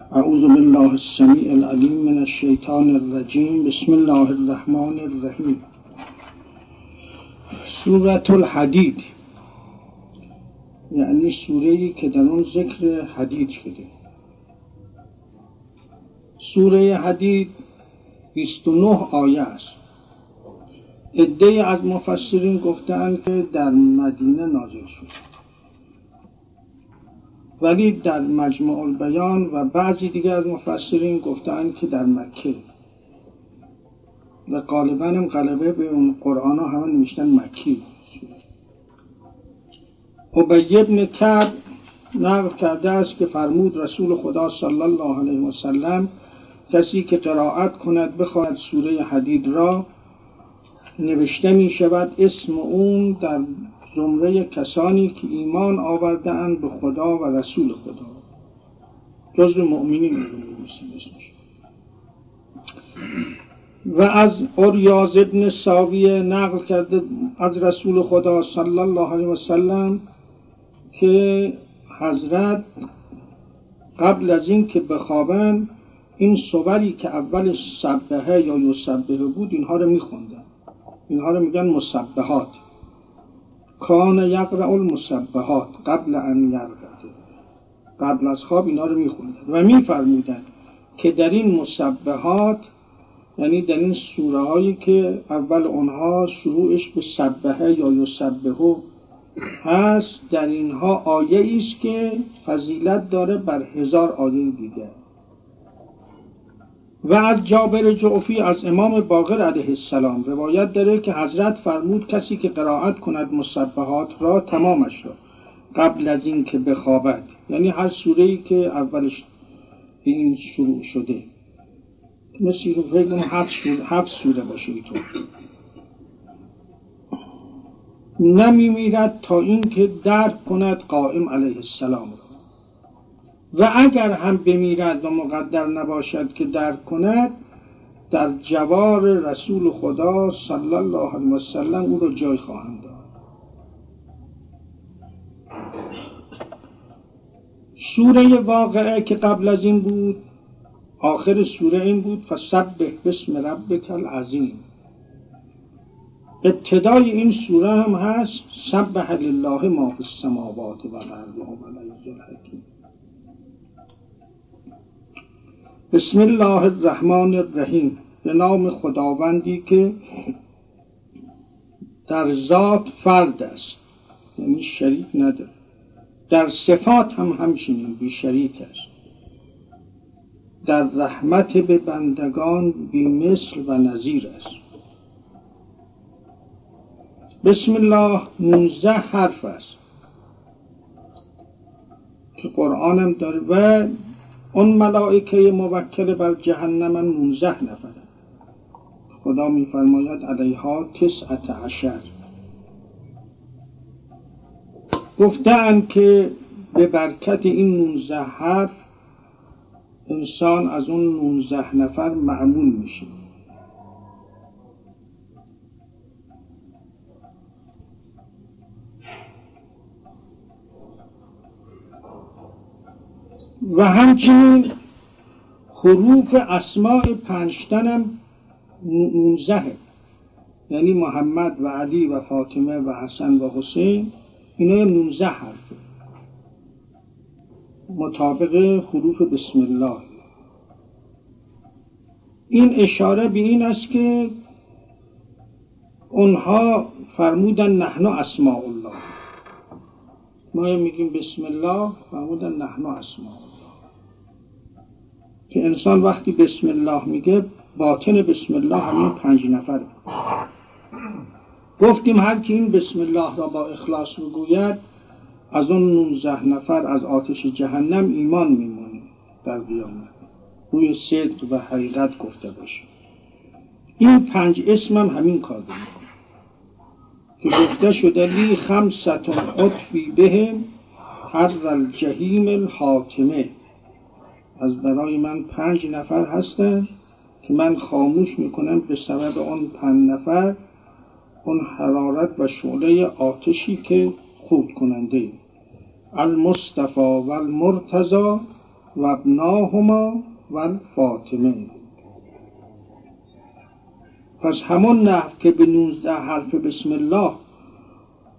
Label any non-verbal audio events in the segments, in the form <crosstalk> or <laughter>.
اعوذ بالله السمیع العلیم من الشیطان الرجیم بسم الله الرحمن الرحیم سورة الحدید یعنی سوره که در اون ذکر حدید شده. سوره حدید 29 آیه است. از مفسرین گفتند که در مدینه نازل شد ولی در مجموع البیان و بعضی دیگر از مفسرین گفتند که در مکه. و غالبا هم غلبه به قرآن ها همه نوشتن مکی. عبی ابن کعب نقل کرده است که فرمود رسول خدا صلی الله علیه وسلم کسی که قرائت کند بخواهد سوره حدید را نوشته می شود اسم اون در زمره کسانی که ایمان آورده به خدا و رسول خدا. جزء مؤمنین و از اریاز ابن ساویه نقل کرده از رسول خدا صلی الله علیه وسلم که حضرت قبل از این که بخوابن این صوری که اول سبهه یا یسبهه بود اینها رو میخوندن. اینها رو میگن مسبهات کان یقرع المسبهات قبل ان یرقد قبل از خواب اینا رو میخوندن و میفرمودن که در این مسبهات یعنی در این سوره هایی که اول اونها شروعش به سبهه یا یسبهه هست در اینها آیه است که فضیلت داره بر هزار آیه دیگر. و از جابر جعفی از امام باقر علیه السلام روایت داره که حضرت فرمود کسی که قرائت کند مصبحات را تمامش را قبل از این که بخوابد. یعنی هر سوره ای که اولش این شروع شده. مثل فکر هفت سوره, هفت سوره باشه ایتون نمی میرد تا اینکه درک کند قائم علیه السلام را. و اگر هم بمیرد و مقدر نباشد که درک کند در جوار رسول خدا صلی الله علیه وسلم او را جای خواهند داد. سوره واقعه که قبل از این بود آخر سوره این بود فسبح بسم ربک العظیم. ابتدای این سوره هم هست سبح لله ما فی السماوات و الارض و الحکیم. بسم الله الرحمن الرحیم. به نام خداوندی که در ذات فرد است. یعنی شریک نداره در صفات هم همچنین بی شریک است. در رحمت به بندگان بی مثل و نظیر است. بسم الله نوزده حرف است. که قرآن هم داره. و اون ملائکه موکل بر جهنم هم 19 نفر خدا میفرماید علیها تسعت عشر. گفتن که به برکت این 19 حرف انسان از اون 19 نفر معمول میشه. و همچنین حروف اسماء پنجتنم نونزهه یعنی محمد و علی و فاطمه و حسن و حسین اینا نونزه حرفه مطابق حروف بسم الله. این اشاره به این است که اونها فرمودن نحن اسماء الله. ما میگیم بسم الله فرمودن نحن اسماء الله. که انسان وقتی بسم الله میگه باطن بسم الله همین پنج نفره گفتیم هر کی این بسم الله را با اخلاص بگوید از اون نوزه نفر از آتش جهنم ایمان میمونه در قیامت. روی صدق و حقیقت گفته باشه. این پنج اسم هم همین کار می‌کنه. که گفته شده لی خمسة عطفی بهم هر الجهیم الحاکمه. از برای من پنج نفر هستن که من خاموش می‌کنم به سبب اون پنج نفر اون حرارت و شعله آتشی که خود کننده المصطفى و المرتضا و ابناهما و الفاطمه. پس همون نحو که به نوزده حرف بسم الله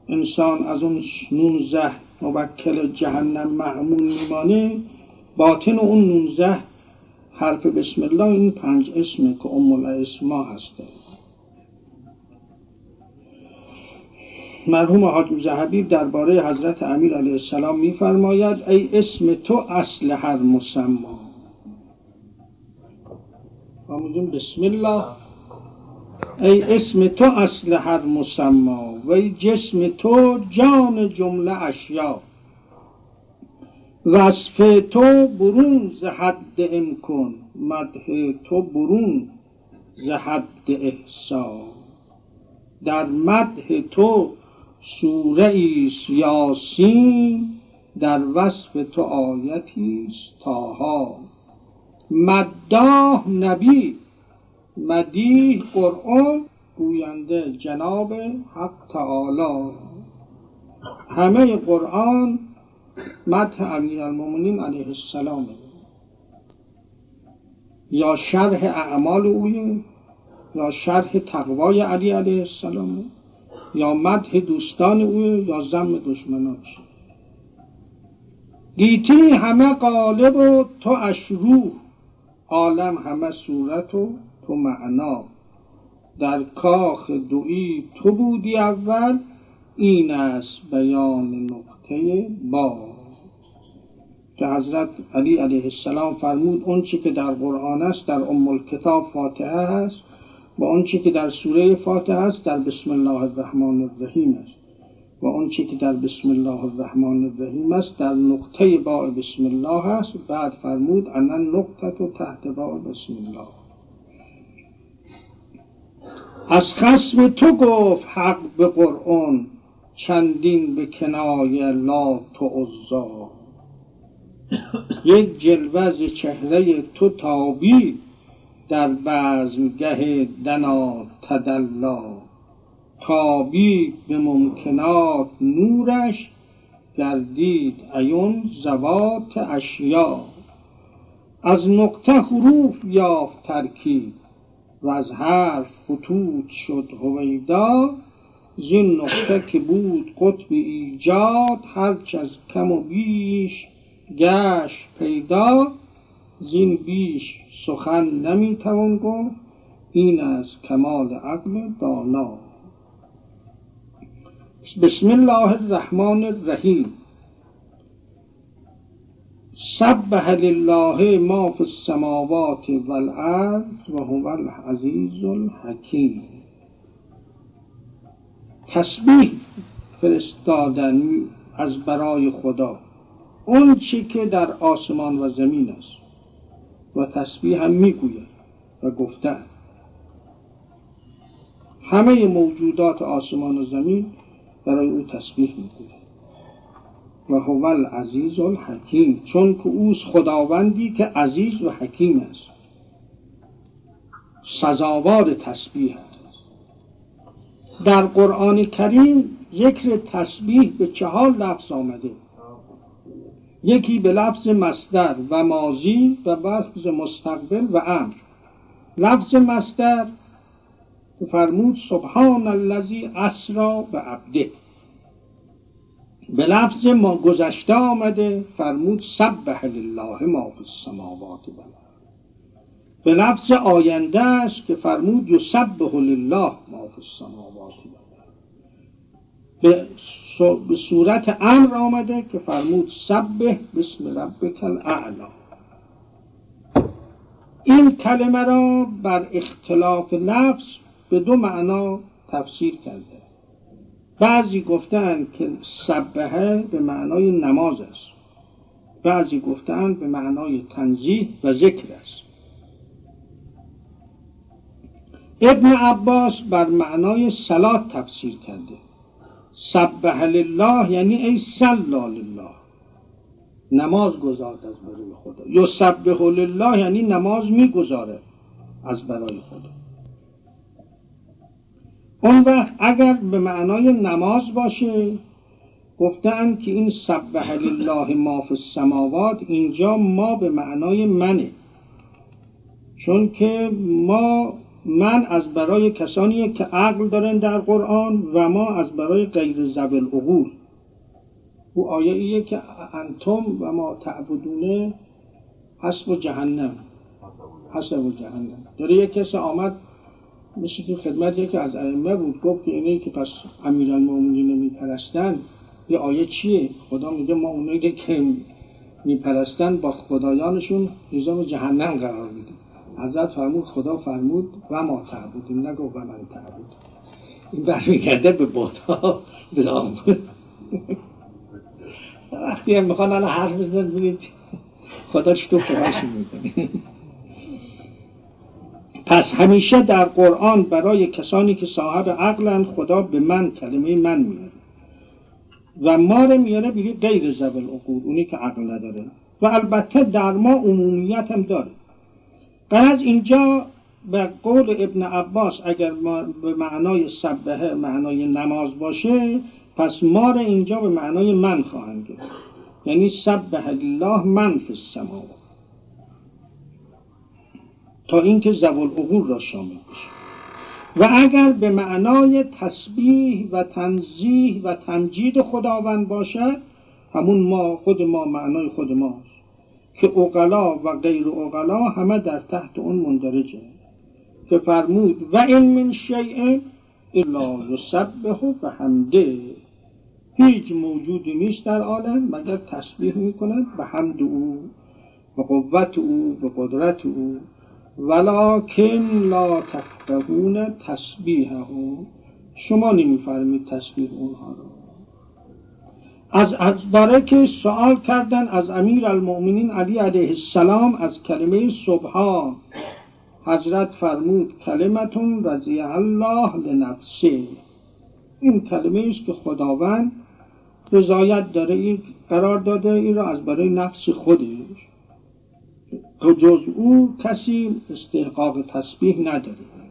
انسان از اون نوزده موکل جهنم معمول میمانه باطن اون نوزده حرف بسم الله این پنج اسمه که ام الاسما هسته. مرحوم حاج زهبی درباره حضرت امیر علیه السلام میفرماید ای اسم تو اصل هر مسما. آموزیم بسم الله. ای اسم تو اصل هر مسما. و ای جسم تو جان جمله اشیا. وصف تو برون ز حد امکن مدح تو برون ز حد احسا در مدح تو سوره ایست یاسین در وصف تو آیتی است تاها مداح نبی مدیح قرآن گوینده جناب حق تعالی. همه قرآن مدح امیرالمؤمنین علیه السلام یا شرح اعمال اویه یا شرح تقوای علی علیه السلام یا مدح دوستان اویه یا زم دشمنانش گیتی همه قالب و تو اشروح عالم همه صورت و تو معنا. در کاخ دوی تو بودی اول این است بیان نقطه. با که حضرت علی علیه السلام فرمود اون چی که در قرآن است در ام الکتاب فاتحه است و اون چی که در سوره فاتحه است در بسم الله الرحمن الرحیم است. و اون چی که در بسم الله الرحمن الرحیم است در نقطه با بسم الله است. بعد فرمود انا نقطه تحت با بسم الله. از خسم تو گفت حق به قرآن چندین به کنایه لا تو عزا یک جلوز چهره تو تابی در بزمگه دنا تدلا. تابی به ممکنات نورش گردید ایون زوات اشیا. از نقطه حروف یافت ترکیب و از حرف خطوط شد هویدا. زین نقطه که بود قطب ایجاد هرچ از کم و بیش گشت پیدا زین بیش سخن نمی‌توان گفت این از کمال عقل دانا. بسم الله الرحمن الرحیم. سبح لله ما فی السماوات والارض و هو العزیز الحکیم. تسبیح فرستادن از برای خدا. اون چی که در آسمان و زمین است. و تسبیح هم می‌گوید و گفتن همه موجودات آسمان و زمین برای او تسبیح می‌گوید. و هو العزیز الحکیم چون که اوست خداوندی که عزیز و حکیم است. سزاوار تسبیح است. در قرآن کریم ذکر تسبیح به چهار لفظ آمده. یکی به لفظ مصدر و مازی و لفظ مستقبل و امر. لفظ مصدر فرمود سبحان الذی اسرا به عبده. به لفظ ما گذشته آمده فرمود سبح لله ما فی السماوات و به لفظ آینده است که فرمود یسبح لله ما فی السماوات به به صورت امر آمده که فرمود سبح بسم ربک الاعلا این کلمه را بر اختلاف لفظ به دو معنا تفسیر کرده. بعضی گفتند که سبهه به معنای نماز است. بعضی گفتند به معنای تنزیه و ذکر است. ابن عباس بر معنای سلات تفسیر کرده. سبح لله یعنی ای سلا لله. نماز گذارد از برای خدا. یا سبح لله یعنی نماز می‌گذاره از برای خدا. اون وقت اگر به معنای نماز باشه گفتن که این سبح لله ما فی السماوات اینجا ما به معنای منه. چون که ما من از برای کسانی که عقل دارن در قرآن و ما از برای غیر زبل العقول. او آیه ایه که انتم و ما تعبدونه حسب جهنم. حسب جهنم. داره یک کسی آمد مثل که خدمت یکی از ائمه بود گفت که اینه که پس امیرالمومنین میپرستن یه آیه چیه؟ خدا میگه ما اونایی که میپرستن با خدایانشون نظام جهنم قرار میدیم. حضرت فرمود خدا فرمود و ما تعبودیم نگو و من تعبود این برمیگرده به باتا به وقتی هم می‌خوان الان حرف بزنن ببینید خدا چطور فقرش می‌کنه؟ پس همیشه در قرآن برای کسانی که صاحب عقلن خدا به من کلمه من میاره و ما رو میاره بگه غیر زبل عقول اونی که عقل نداره. و البته در ما عمومیت هم داره. از اینجا به قول ابن عباس اگر ما به معنای سبهه معنای نماز باشه پس ما رو اینجا به معنای من خواهند گرفت. یعنی سبه الله من فی السماوات. تا اینکه زبال عقول را شامل بشه. و اگر به معنای تسبیح و تنزیح و تمجید خداوند باشد همون ما خود ما معنای خود ماست که اقلا و غیر اقلا همه در تحت اون مندرجه. که فرمود و این من شیء الا یسبح و حمده هیچ موجودی نیست در عالم مگر تسبیح می‌کند؟ به حمد او به قوت او به قدرت او. ولکن لا تفقهون تسبیحه. شما نمیفرمید تسبیح اونها رو. از از که سوال کردن از امیر المؤمنین علی علیه السلام از کلمه سبحان حضرت فرمود کلمتون رضی الله لنفسه. این کلمه است که خداوند رضایت داره این قرار داده این را از برای نفس خودش. تو جز او کسی استحقاق تسبیح نداره.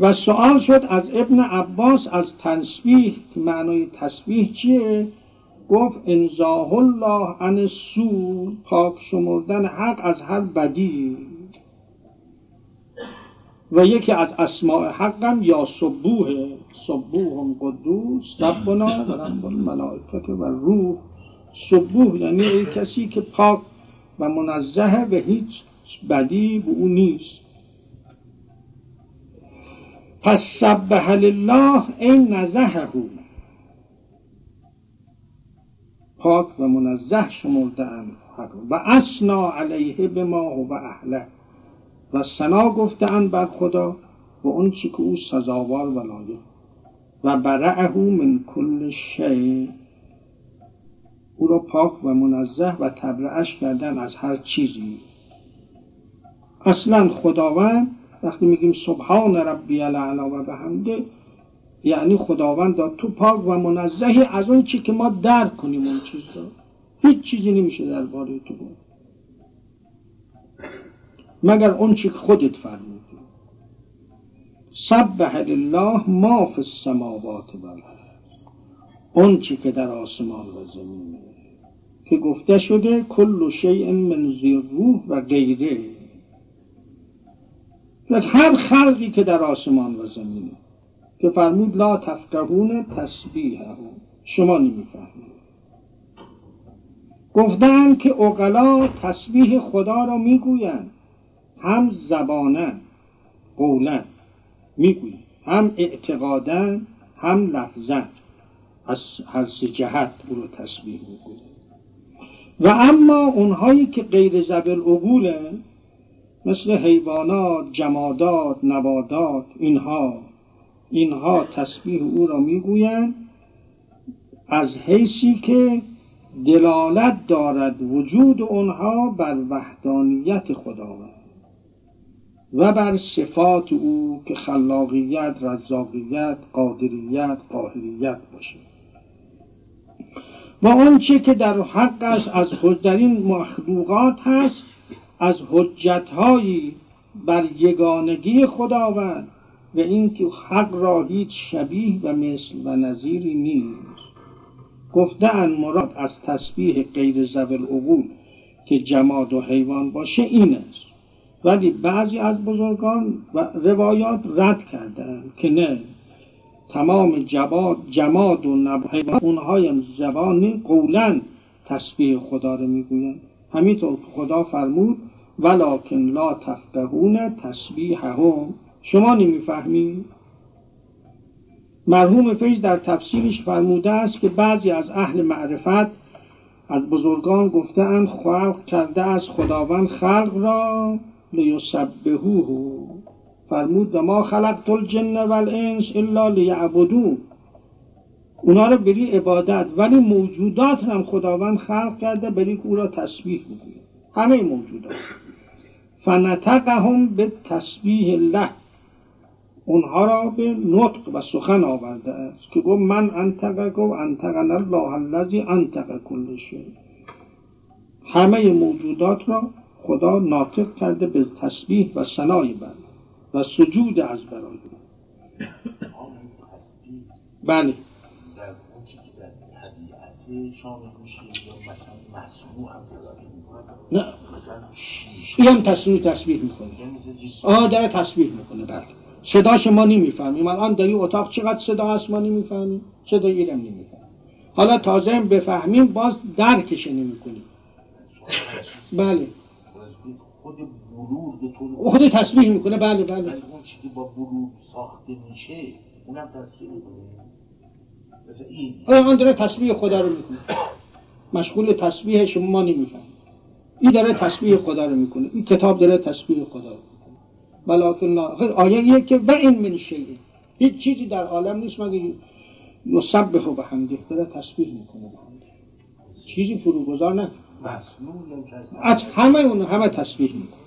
و سوال شد از ابن عباس از تسبیح که معنای تسبیح چیه؟ گفت انزاه الله عن سو پاک شمردن حق از هر بدی. و یکی از اسماع حقم یا صبوه صبوه هم قدوس ربنا و رب الملائکت و روح. صبوه یعنی کسی که پاک و منزه به هیچ بدی به او نیست. پس سبح لله این نزهه. پاک و منزه شمردن و اسنا علیه به ما و اهله. و سنا گفتن بر خدا و اون چی که او سزاوار و لایق. و برعه من کل شی او را پاک و منزه و تبرعش کردن از هر چیزی. اصلا خداوند وقتی میگیم سبحان ربی العلا و بحمده یعنی خداوند تو پاک و منزهی از اون چی که ما درک کنیم اون چیز را هیچ چیزی نمیشه درباره تو بود مگر اون چی که خودت فرمودی. سبح لله ما فی السماوات و اون چی که در آسمان و زمینه که گفته شده کل شیء من زیر روح و غیره. هر خلقی که در آسمان و زمینه که فرمود لا تفقهون تسبیح شما نمی‌فهمید. گفتن که اقلا تسبیح خدا را می‌گویند. هم زبانن قولن می‌گویند. هم اعتقادن هم لفظن. از هر سه جهت او رو تسبیح می‌گویند. و اما اونهایی که غیر زبل عقوله مثل حیوانات جمادات نبادات اینها. اینها تسبیح او را می‌گویند. از حیثی که دلالت دارد وجود آنها بر وحدانیت خداوند و بر صفات او که خلاقیت، رزاقیت، قادریت، قاهریت باشه. و آنچه که در حقش از در مخلوقات هست از حجتهایی بر یگانگی خداوند و اینکه حق را هیچ شبیه و مثل و نظیری نیست. گفته مراد از تسبیح غیر زبل عقول که جماد و حیوان باشه این است. ولی بعضی از بزرگان و روایات رد کردن که نه تمام جباد جماد و حیوان اونهای زبانی قولا تسبیح خدا رو می‌گویند. همینطور خدا فرمود ولکن لا تفقهون تسبیحهم شما نمی‌فهمید؟ مرحوم فیض در تفسیرش فرموده است که بعضی از اهل معرفت از بزرگان گفتهاند خلق کرده از خداوند خلق را لیسبهوه. فرمود و ما خلقت الجن والانس الا لیعبدون. اونا رو بری عبادت ولی موجودات هم خداوند خلق کرده بری او را تسبیح بگوید همه موجودات. فنتقهم به تسبیح الله. اونها را به نطق و سخن آورده است که گفت من انتقه و انتقن الله الذی انتق کل شیء. همه موجودات را خدا ناطق کرده به تسبیح و ثنای بر و سجود از برای. بله. نه. این هم تصویر تسبیح می‌کنه آه داره تسبیح می‌کنه بله. صداش ما نمی‌فهمیم. الان در این اتاق چقدر صدا هست ما نمی‌فهمیم. صدا ایرم نمی‌فهمیم. حالا تازه هم بفهمیم باز درکش نمی‌کنیم. بله. خود برور به طور خود تصویح می‌کنه بله بله. اون چیزی با برور ساخته میشه اونم تصویح می‌کنه. مثل این. آن داره تصویح خدا رو می‌کنه. مشغول تصویح شما ما نمی‌فهمیم. این داره تصویح خدا رو می‌کنه. این کتاب داره تصویح خدا رو ولکن آیه ایه که و این من شیء. هیچ چیزی در عالم نیست مگه یسبح به حمده. داره تسبیح می‌کنه به حمده. چیزی فروگذار نه از همه اون همه تسبیح می‌کنه.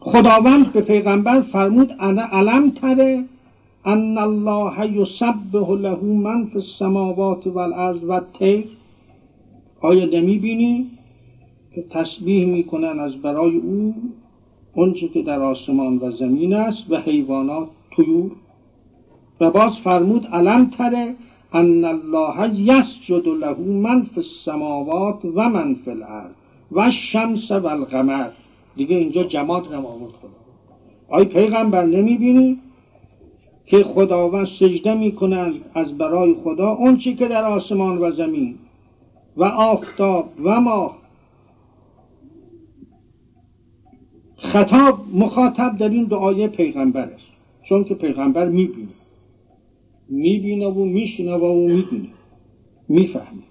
خداوند به پیغمبر فرمود انا علم تره ان الله یسبح له من فی السماوات والارض والطیر آیا نمی‌بینی؟ که تسبیح می‌کنن از برای او اونچه که در آسمان و زمین است و حیوانات طیور. و باز فرمود علم تره ان الله یسجد له من فی السماوات و من فی الارض و شمس و القمر. دیگه اینجا جماد آورد خدا. آی پیغمبر نمی‌بینی؟ که خداوند سجده می‌کنن از برای خدا. اون که در آسمان و زمین و آفتاب و ماه خطاب مخاطب در این دعای پیغمبر است. چون که پیغمبر می‌بینه. می‌بینه و میشنوه و می‌دونه. می‌فهمه.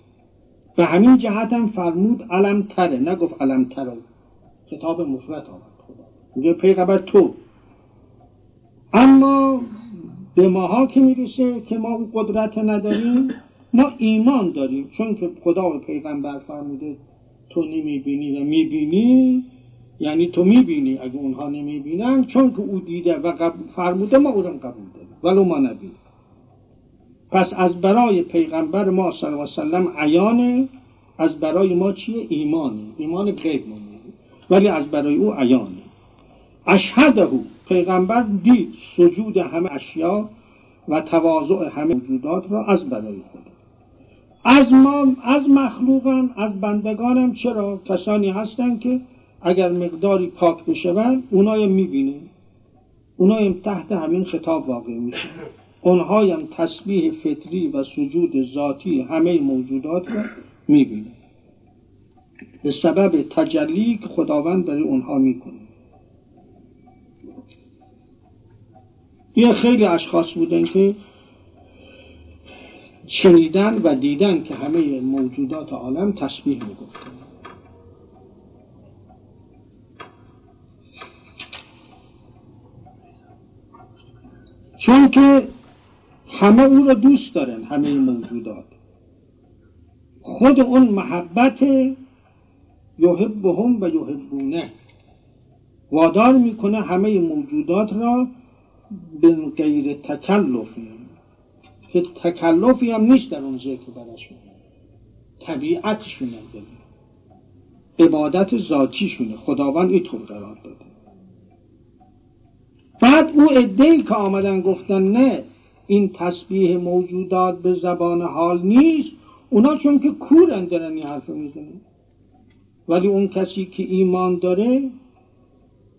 به همین جهت هم فرمود علم تره نگفت علم تره کتاب مفرد آمد خدا. میگه پیغمبر تو. اما به ماها که می‌رسه که ما اون قدرت نداریم ما ایمان داریم. چون که خدا و پیغمبر فرموده تو نمی‌بینی و می‌بینی یعنی تو می‌بینی اگه اونها نمی‌بینن چون که او دیده و فرموده ما او قبول داریم. ولو ما نبینیم پس از برای پیغمبر ما صلی الله علیه وسلم عیانه از برای ما چیه؟ ایمانه. ایمان غیب ولی از برای او عیانه. اشهده پیغمبر دید سجود همه اشیا و تواضع همه موجودات را از برای خود. از ما از مخلوقم از بندگانم چرا کسانی هستند که اگر مقداری پاک بشوند اونای می‌بینه اونایم تحت همین خطاب واقع میشه. اونهایم تسبیح فطری و سجود ذاتی همه موجودات را می‌بینه به سبب تجلی که خداوند برای اونها می‌کنه. یه خیلی اشخاص بودن که شنیدن و دیدن که همه موجودات عالم تسبیح می‌گفتن. چون که همه او را دوست دارن همه موجودات. خود اون محبت یحبهم و یحبونه. وادار می‌کنه همه موجودات را به غیر تکلفی. که تکلفی هم نیست در اون ذکر برشون طبیعتشون داره عبادت ذاتیشونه. خداوند اینطور قرار داده بعد او ادهی که آمدن گفتن نه این تسبیح موجودات به زبان حال نیست. اونا چون که کورن دارن این حرف می‌زنن. ولی اون کسی که ایمان داره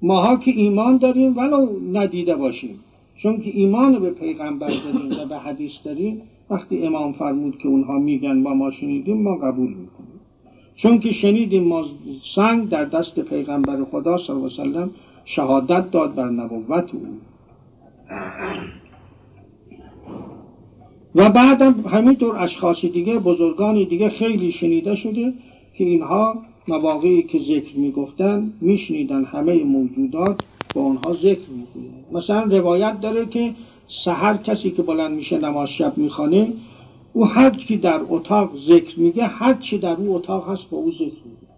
ماها که ایمان داریم ولو ندیده باشیم. چون که ایمان به پیغمبر داریم و به حدیث داریم وقتی امام فرمود که اونها میگن ما ما شنیدیم ما قبول می‌کنیم. چون که شنیدیم ما سنگ در دست پیغمبر خدا صلی الله علیه وسلم شهادت داد بر نبوت او. و بعدم همینطور اشخاص دیگه بزرگان دیگه خیلی شنیده شده که اینها مواقعی که ذکر می‌گفتن میشنیدن همه موجودات با اونها ذکر می‌کنن مثلا روایت داره که سحر کسی که بلند میشه نماز شب می‌خوانه او هر کی در اتاق ذکر میگه هر چی در او اتاق هست با او ذکر میگه.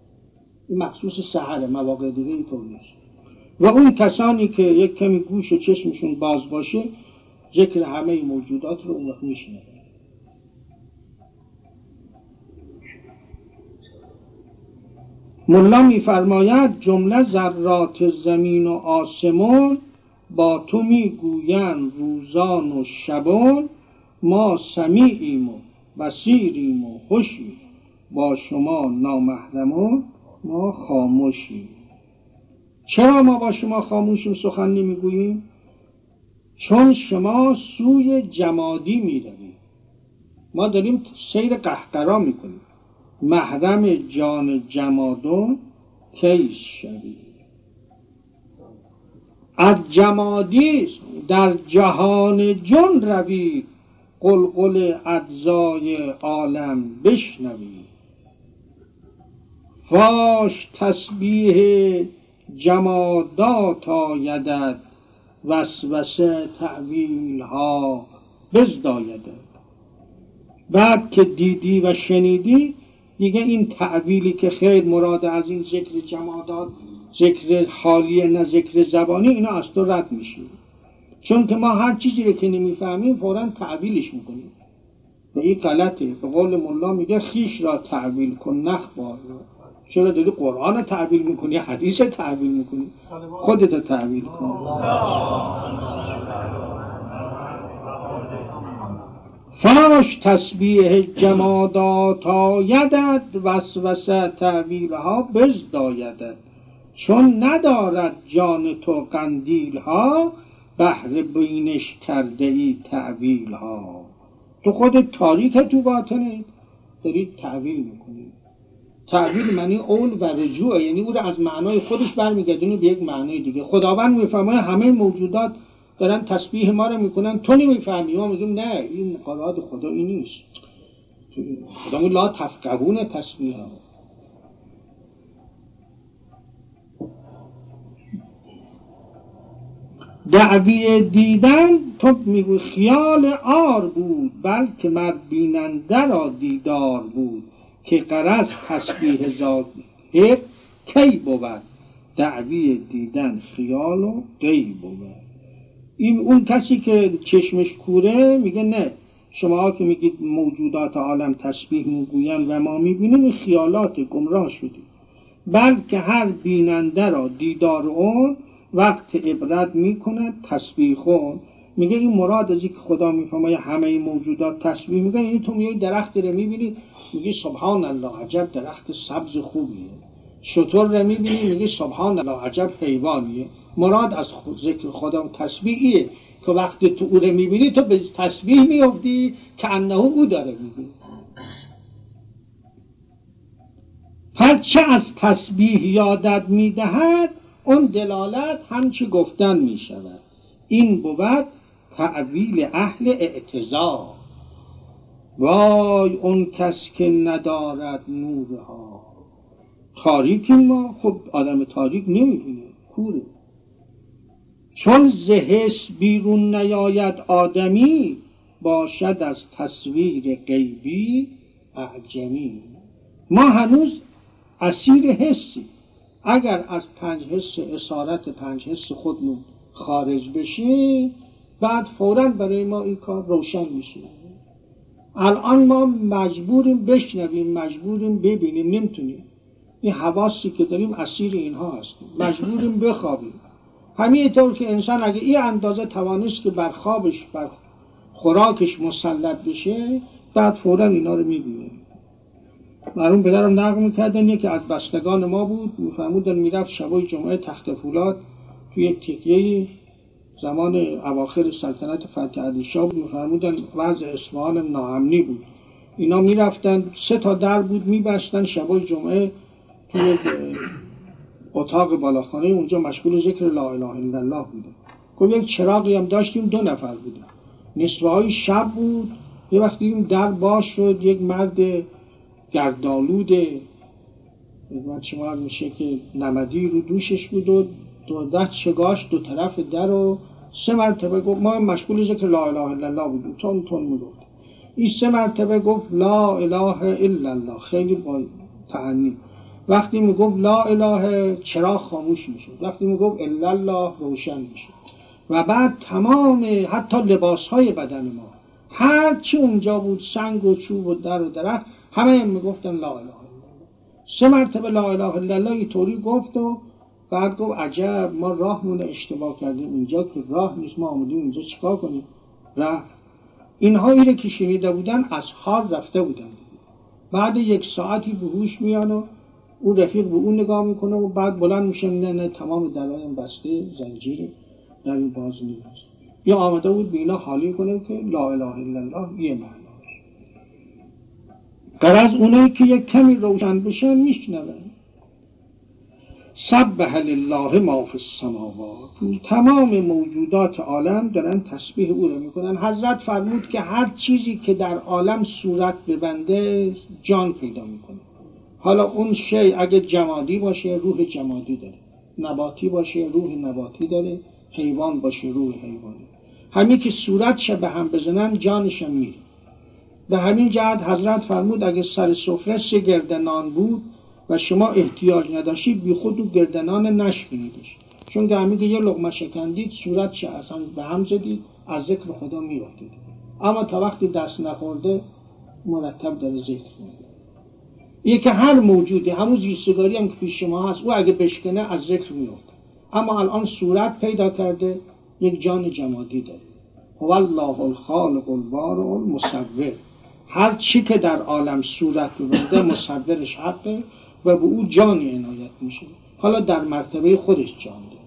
این مخصوص سحر مواقع دیگه اینطور نیست. و اون کسانی که یک کمی گوش و چشمشون باز باشه ذکر همه موجودات رو اون وقت میشنه ملا میفرماید جمله ذرات زمین و آسمان با تو می‌گویند روزان و شبان ما سمیعیم و بسیریم و خوشیم با شما نامحرمان ما خاموشیم. چرا ما با شما خاموشیم سخن نمی‌گوییم؟ چون شما سوی جمادی می‌روید. ما داریم سیر قهقرا می‌کنیم. محرم جان جمادون کیس شوید از جمادی در جهان جن روید قلقل اجزای عالم بشنوید فاش تسبیح جمادات آیدد وسوسه تعویل ها بزدایدد بعد که دیدی و شنیدی دیگه این تعبیلی که خیر مراد از این ذکر جمادات ذکر حالی نه ذکر زبانی اینا از تو رد میشه چون که ما هر چیزی رو که نمی‌فهمیم فورا تعبیلش می‌کنیم. و این غلطه. به قول ملا میگه خیش را تعبیل کن نخ بار. چرا داری قرآن رو تعبیل می‌کنی حدیث رو تعبیل می‌کنی؟ خودت رو تعبیل کن. فاش تسبیح جمادات آیدد وسوسه تعویلها بزدایدد چون ندارد جان تو قندیل ها بهر بینش کرده ای تعویل ها تو خود تاریک تو باطنه. دارید تعویل می‌کنی تعویل معنی اول و رجوع یعنی او رو از معنای خودش برمیگردونه به یک معنای دیگه. خداوند می‌فهمه همه موجودات دارن تسبیح ما رو می‌کنن. تو نمی‌فهمی. ما میگیم نه این قرآن خدا این نیست. خدا لا تفقهون تسبیح ها. دعوی دیدن تو میگوی خیال آر بود بلکه مر بیننده را دیدار بود که قرص تسبیح ظاهر کی بود؟ دعوی دیدن خیال و غیب بود. این اون کسی که چشمش کوره میگه نه شما که میگید موجودات عالم تسبیح می‌گوین و ما می‌بینیم خیالات گمراه شدید بلکه هر بیننده را دیدار اون وقت عبرت می‌کنه تسبیح خون میگه این مراد از که خدا می‌فهمه همه این موجودات تسبیح میگه این تو میگه درخت رو می‌بینی میگه سبحان الله عجب درخت سبز خوبیه. شطور رو می‌بینی میگه سبحان الله عجب حیوانیه. مراد از ذکر خدا تسبیحیه. که وقتی تو او رو می‌بینی تو به تسبیح میفتی که انه او داره می‌بینی هرچه از تسبیح یادت می‌دهد اون دلالت همچه گفتن می‌شود. این بود تعویل اهل اعتزار وای اون کس که ندارد نورها. تاریکی ما. خب آدم تاریک نمی‌بینه. کوره. چون زهش بیرون نیاید آدمی باشد از تصویر غیبی اعجمی. ما هنوز اسیر حسی. اگر از پنج حس اسارت پنج حس خودمون خارج بشیم بعد فورا برای ما این کار روشن میشه. الان ما مجبوریم بشنویم مجبوریم ببینیم نمی‌تونیم. این حواسی که داریم اسیر اینها هستیم. مجبوریم بخوابیم. همین طور که انسان اگه این اندازه توانست که بر خوابش بر خوراکش مسلط بشه بعد فورا اینا رو می‌بینه. مرحوم پدرم نقل می‌کردن یکی از بستگان ما بود میفرمودن می‌رفت شبای جمعه تخت فولاد توی تکیه زمان اواخر سلطنت فتح علی شاه میفرمودن وضع اصفهان ناامنی بود. اینا می‌رفتن سه تا در بود میبستن شبای جمعه توی اتاق بالاخانه اونجا مشغول ذکر لا اله الا الله بودیم گفت یک چراغی هم داشتیم دو نفر بودیم نصفه های شب بود. یه وقتی این در باز شد یک مرد گردالود شما میشه که نمدی رو دوشش بود و دو دست شگاش دو طرف در و سه مرتبه گفت ما مشغول ذکر لا اله الا الله بودیم. تون تون می‌گفت. این سه مرتبه گفت لا اله الا الله. خیلی با تعنی وقتی می‌گفت لا اله چرا خاموش می‌شد وقتی می‌گفت الا الله روشن می‌شد و بعد تمام حتی لباس های بدن ما هر چی اونجا بود سنگ و چوب و در و درخت همه هم می‌گفتن لا اله سه مرتبه لا اله الا الله طوری گفت و بعد گفت عجب ما راهمون اشتباه کردیم اینجا که راه نیست ما آمدیم اینجا چیکار کنیم؟ رفت. اینها ایره که شنیده بودن از حال رفته بودن. بعد یک ساعتی به هوش میان او رفیق به اون نگاه می‌کنه و بعد بلند میشه نه نه تمام درایم بسته زنجیر در باز نیست یا آمده بود به اینا حالی کنه که لا اله الا الله یه معناش قرض اونایی که یک کمی روشن بشن میشنون سبح لله ما فی السماوات. تمام موجودات عالم دارن تسبیح او رو می‌کنن. حضرت فرمود که هر چیزی که در عالم صورت ببنده جان پیدا می‌کنه. حالا اون شی اگه جمادی باشه روح جمادی داره. نباتی باشه روح نباتی داره. حیوان باشه روح حیوانی همین که صورتش به هم بزنن جانش میره. به همین جهت حضرت فرمود اگه سر سفره سه گردنان بود و شما احتیاج نداشتید بی خود و گردنان نشکنیدش چون که همین که یه لغمه شکندید صورت چه اصلا به هم زدید از ذکر خدا میافتید اما تا وقتی دست نخورده مرتب داره ذکر میده یه که هر موجودی همون زیستگاری هم که پیش شما هست او اگه بشکنه از ذکر میفته اما الان صورت پیدا کرده یک جان جمادی داره. هو الله الخالق البارئ المصور. هر چی که در عالم صورت ببنده مصورش حقه و به او جانی عنایت میشه. حالا در مرتبه خودش جان داره.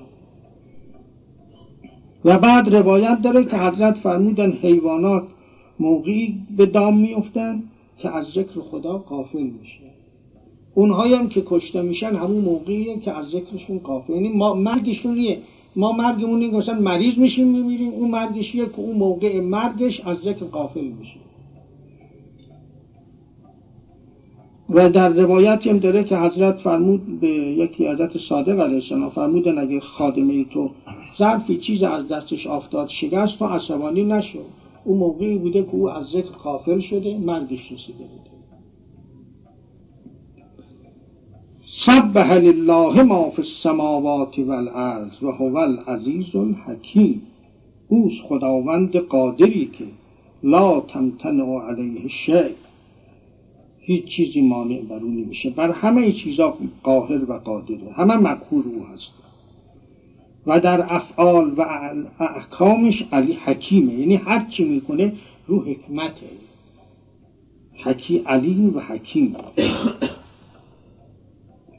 و بعد روایت داره که حضرت فرمودن حیوانات موقعی به دام میفتن که از ذکر خدا قافل میشه. اونهایی هم که کشته میشن همون موقعیه که از ذکرشون قافل یعنی ما مرگشون ما مرگمون اینه مثلا مریض میشیم میمیریم. اون مرگشیه که اون موقع مرگش از ذکر قافل میشه. و در روایتی هم داره که حضرت فرمود به یکی عادت صادق علیه السلام فرمودن اگه خادمه تو ظرفی چیز از دستش افتاد شکست تو عصبانی نشو. اون موقعی بوده که او از ذکر قافل شده مرگش رسیده بوده. سبح لله ما فی السماوات والارض و هو العزیز الحکیم. اوست خداوند قادری که لا تمتنع علیه شیء. هیچ چیزی مانع بر او نمیشه. بر همه چیزا قاهر و قادره. همه مقهور او هست. و در افعال و احکامش علی حکیمه. یعنی هر چی می‌کنه رو حکمته. حکی علیم و حکیم.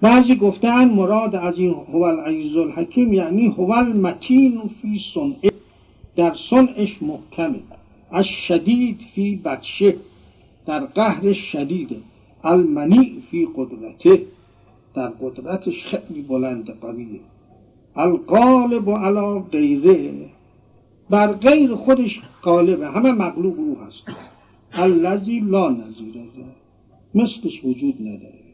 بعضی گفتن مراد از این هو العزیز الحکیم یعنی هو المتین فی صنع. در صنعش محکمه. از شدید فی بچه در قهر شدید المنی فی قدرته. در قدرتش خیلی بلند قویه. القالب علا غیره. بر غیر خودش قالبه. همه مغلوب او هست. الذی لا نظیره مثلش وجود نداره.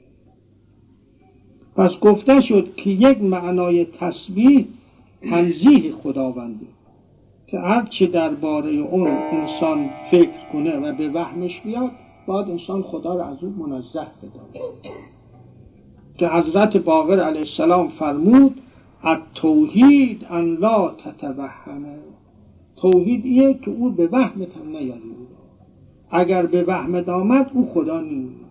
پس گفته شد که یک معنای تسبیح تنزیه خداونده. که هرچه درباره اون انسان فکر کنه و به وهمش بیاد باید انسان خدا رو از اون منزه بداره که حضرت باقر علیه السلام فرمود التوحید ان لا تتوهمه. توحید ایه که او به وهمت هم نیاد اگر به وهمت آمد او خدا نیست.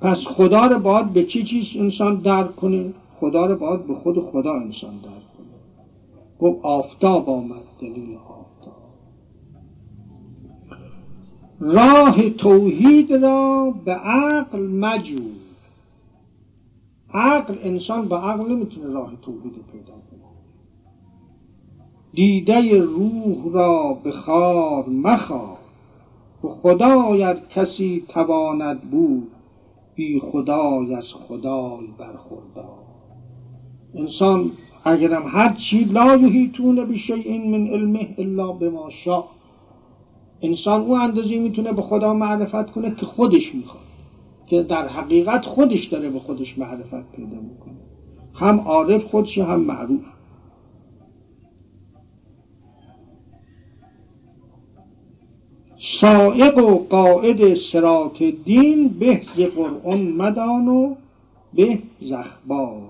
پس خدا رو باید به چی چیز انسان درک کنه؟ خدا رو باید به خود خدا انسان درک کنه. گفت آفتاب آمد دلیل آفتاب. راه توحید را به عقل مجو. عقل انسان با عقل نمی‌تونه راه توحید پیدا کنه. دیده روح را به خار مخواه. و خدای کسی تواند بود بی خدای از خدای برخوردار. انسان اگرم هر چی لا یحیطون این من علمه الا بما شاء. انسان او اندازه می‌تونه به خدا معرفت کنه که خودش می‌خواد. که در حقیقت خودش داره به خودش معرفت پیدا می‌کنه. هم عارف خودش هم معروف. سائق و قائد سرات دین به قرآن مدان و به زخبار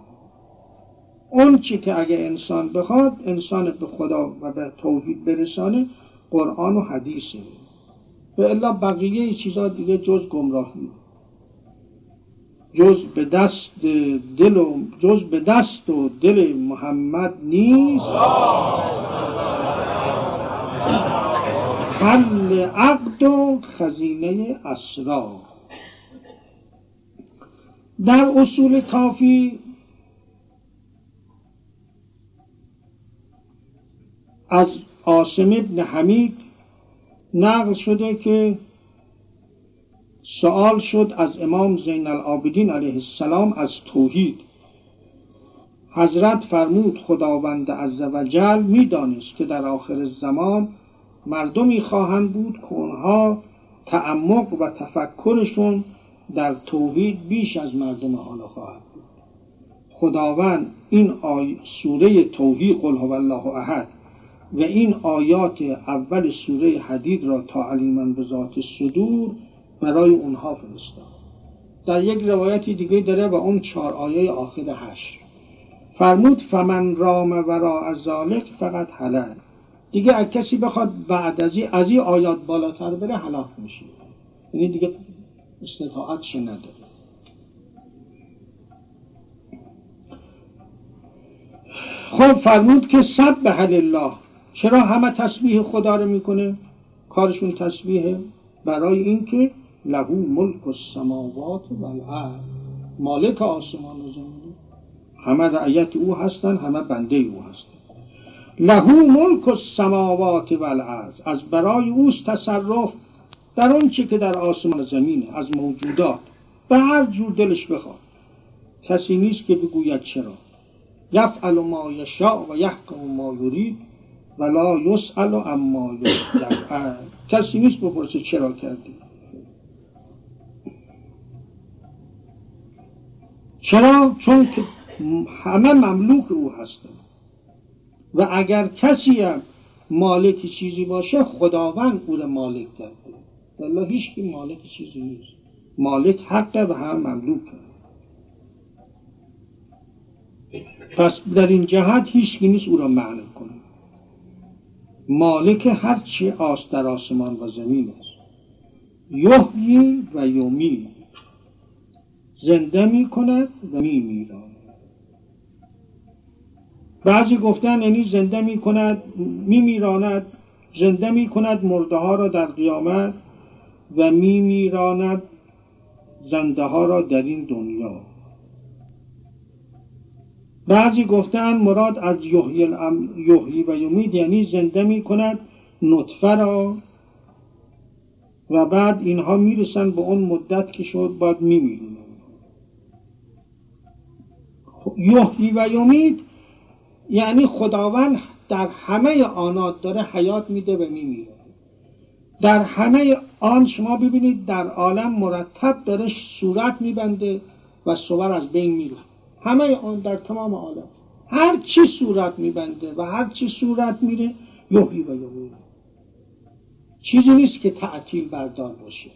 اون چی که اگه انسان بخواد انسان به خدا و به توحید برسانه قرآن و حدیثه. و الا بقیه چیزا دیگه جز گمراهی. جز به دست دل و جز به دست و دل محمد نیست. حل عقد و خزینه اسرار. در اصول کافی از آسم ابن حمید نقل شده که سوال شد از امام زین العابدین علیه السلام از توحید. حضرت فرمود خداوند عزوجل می‌دانست که در آخر زمان مردمی خواهند بود که اونها تعمق و تفکرشون در توحید بیش از مردم حالا خواهد بود. خداوند این آی سوره توحید قل هو الله احد و این آیات اول سوره حدید را تا علیمن به ذات صدور برای اونها فرستاد. در یک روایتی دیگه داره و اون چهار آیه آخر هشت. فرمود فمن رام ورا از ذالک فقط حلال دیگه اگه کسی بخواد بعد از از این آیات بالاتر بره هلاک میشه. یعنی دیگه استطاعتش نداره. خب فرمود که سب به الله چرا همه تسبیح خدا رو می‌کنه؟ کارشون تسبیحه. برای اینکه لهو ملک السماوات و الارض. مالک آسمان و زمین. همه رعیت او هستن همه بنده او هستن لهو ملک السماوات و الارض. از برای اوست تصرف در اون چی که در آسمان زمینه از موجودات. به هر جور دلش بخواد. کسی نیست که بگوید چرا. یفعل ما یشاء و یحکم ما یرید ولا یسأل اما یفعل کسی نیست بپرسه چرا کردی. چرا؟ چون که همه مملوک او هستند و اگر کسی هم مالک چیزی باشه خداوند او را مالک کرده. والله هیچ که مالک چیزی نیست. مالک حقه و هم مملوک. پس در این جهت هیچ نیست او را معنی کنه. مالک هر چی آس در آسمان و زمین است. یحیی و یومی زنده می کند و می میراند بعضی گفتن یعنی زنده می کند می میراند زنده می کند مرده ها را در قیامت و می میراند زنده ها را در این دنیا. بعضی گفتن مراد از یحیی و یمید یعنی زنده می کند نطفه را و بعد اینها می‌رسن به اون مدت که شد باید میمیرون یحیی و یمید یعنی خداوند در همه آنات داره حیات میده و میمیره. در همه آن شما ببینید در عالم مرتب داره صورت میبنده و صور از بین میره. همه آن در تمام عالم. هر چی صورت میبنده و هر چی صورت میره یحیی و یمیت چیزی نیست که تعطیل بردار باشه.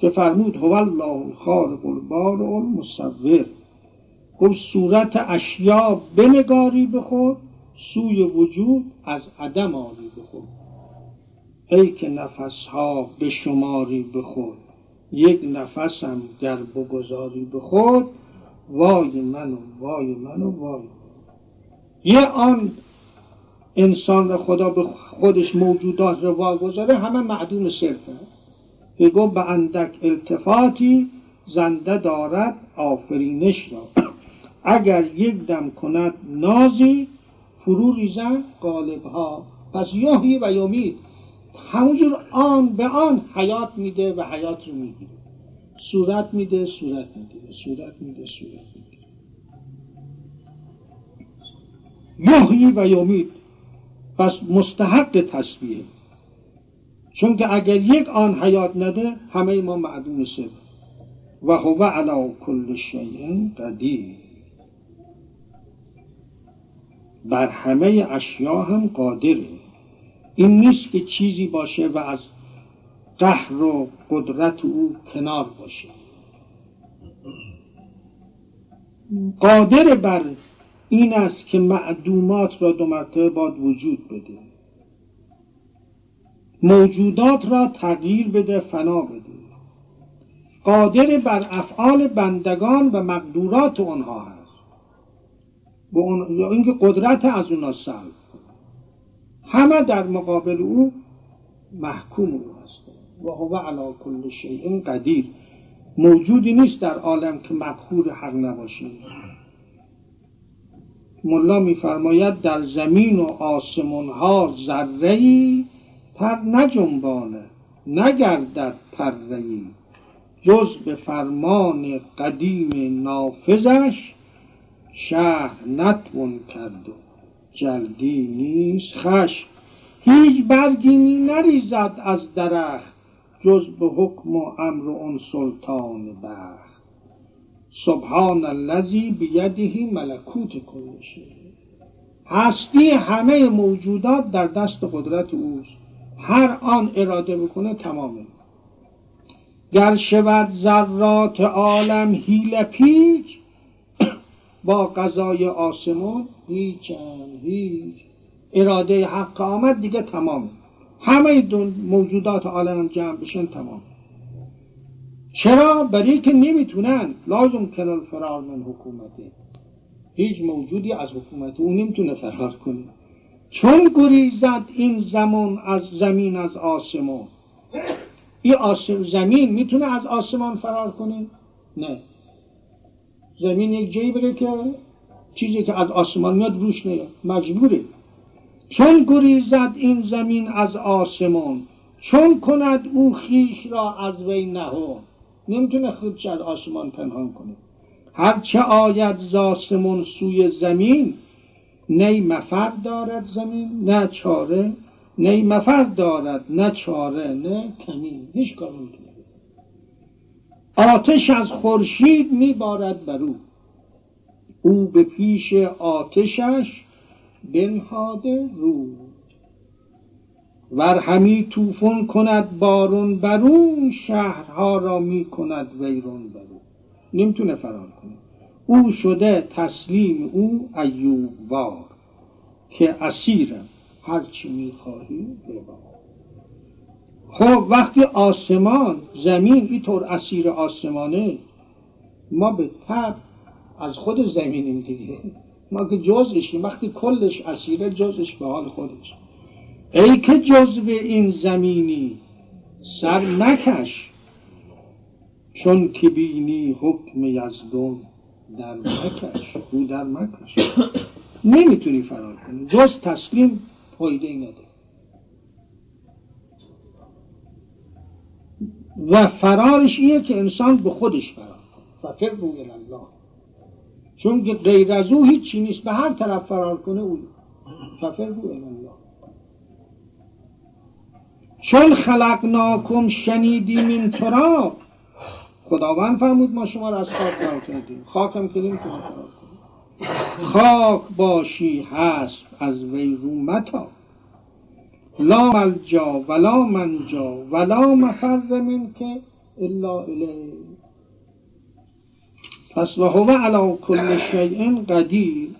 که فرمود هو الله الخالق البارئ المصور. گفت صورت اشیا بنگاری به خود سوی وجود از عدم آری به خود ای که نفسها به شماری به خود یک نفسم گر بگذاری به خود وای من و وای من و وای یه آن انسان خدا به خودش موجودات رو واگذاره همه معدوم صرفه گفت به اندک التفاتی زنده دارد آفرینش را. اگر یک دم کند نازی فرو ریزن قالب ها پس یاهی و یومید همونجور آن به آن حیات میده و حیات رو می‌گیره. صورت میده صورت میده صورت میده صورت میده یحیی و یومید پس مستحق تصویه چون که اگر یک آن حیات نده همه ما معدوم سر و هو علا کل شیء قدیر. بر همه اشیا هم قادره این نیست که چیزی باشه و از قهر و قدرت او کنار باشه. قادر بر این است که معدومات را دو مرتبه باد وجود بده. موجودات را تغییر بده فنا بده. قادر بر افعال بندگان و مقدورات آنها هست. یا اینکه قدرت از اونا سلب همه در مقابل او محکوم او هست و هو علا کل شیء قدیر. موجودی نیست در عالم که مقهور حق نباشه ملا میفرماید در زمین و آسمان ها ذره پر نجنبانه نگردد پرهی جز به فرمان قدیم نافذش شهر نتوان کرد و جلدی نیست خش هیچ برگی می نریزد از درخت جز به حکم و امر اون سلطان بخت. سبحان الذی بیده ملکوت کل هستی همه موجودات در دست قدرت اوست. هر آن اراده بکنه تمامه گر شود ذرات عالم هیل پیچ با قضای آسمون هیچ هیچ. اراده حق آمد دیگه تمام. همه موجودات عالم جمع بشن تمام. چرا؟ برای که نمی‌تونن. لازم کنن فرار من حکومته. هیچ موجودی از حکومت او نمی‌تونه فرار کنه. چون گریزد این زمان از زمین از آسمان این آسم زمین می‌تونه از آسمان فرار کنه؟ نه. زمین یک جایی بره که چیزی که از آسمان میاد روش نیاد. مجبوره. چون گریزد این زمین از آسمان چون کند او خیش را از وی نهو نمی‌تونه خودش از آسمان پنهان کنه. هرچه آید ز آسمان سوی زمین نی مفر دارد زمین نه چاره. نی مفر دارد نه چاره نه کمین. هیچ کار نمی‌تونه آتش از خورشید میبارد بر او. او به پیش آتشش بنهاده رود ور همی توفون کند بارون برون شهرها را می کند ویرون برون. نمی‌تونه فرار کنه. او شده تسلیم او ایوب وار که اسیرم. هرچی می‌خواهی ببار خب وقتی آسمان زمین اینطور اسیر آسمانه ما به تب از خود زمینیم دیگه. ما که جزشیم وقتی کلش اسیره جزش به حال خودش. ای که جزو این زمینی سر نکش چون که بینی حکم یزدون در مکش. او در مکش. نمی‌تونی فرار کنی. جز تسلیم فایده ای و فرارش اینه که انسان به خودش فرار کنه. ففر رو الله. چون که غیر از او هیچی نیست به هر طرف فرار کنه او. ففر رو الله. چون خلقناکم شنیدیم این تراب خداوند فرمود ما شما را از خاک فرار کردیم. خاکم که نمی‌تونه فرار خاک باشی حسب از وی رو لا ملجا ولا منجا ولا مفر که الا الیه. پس و هو علا کل شیء قدیر.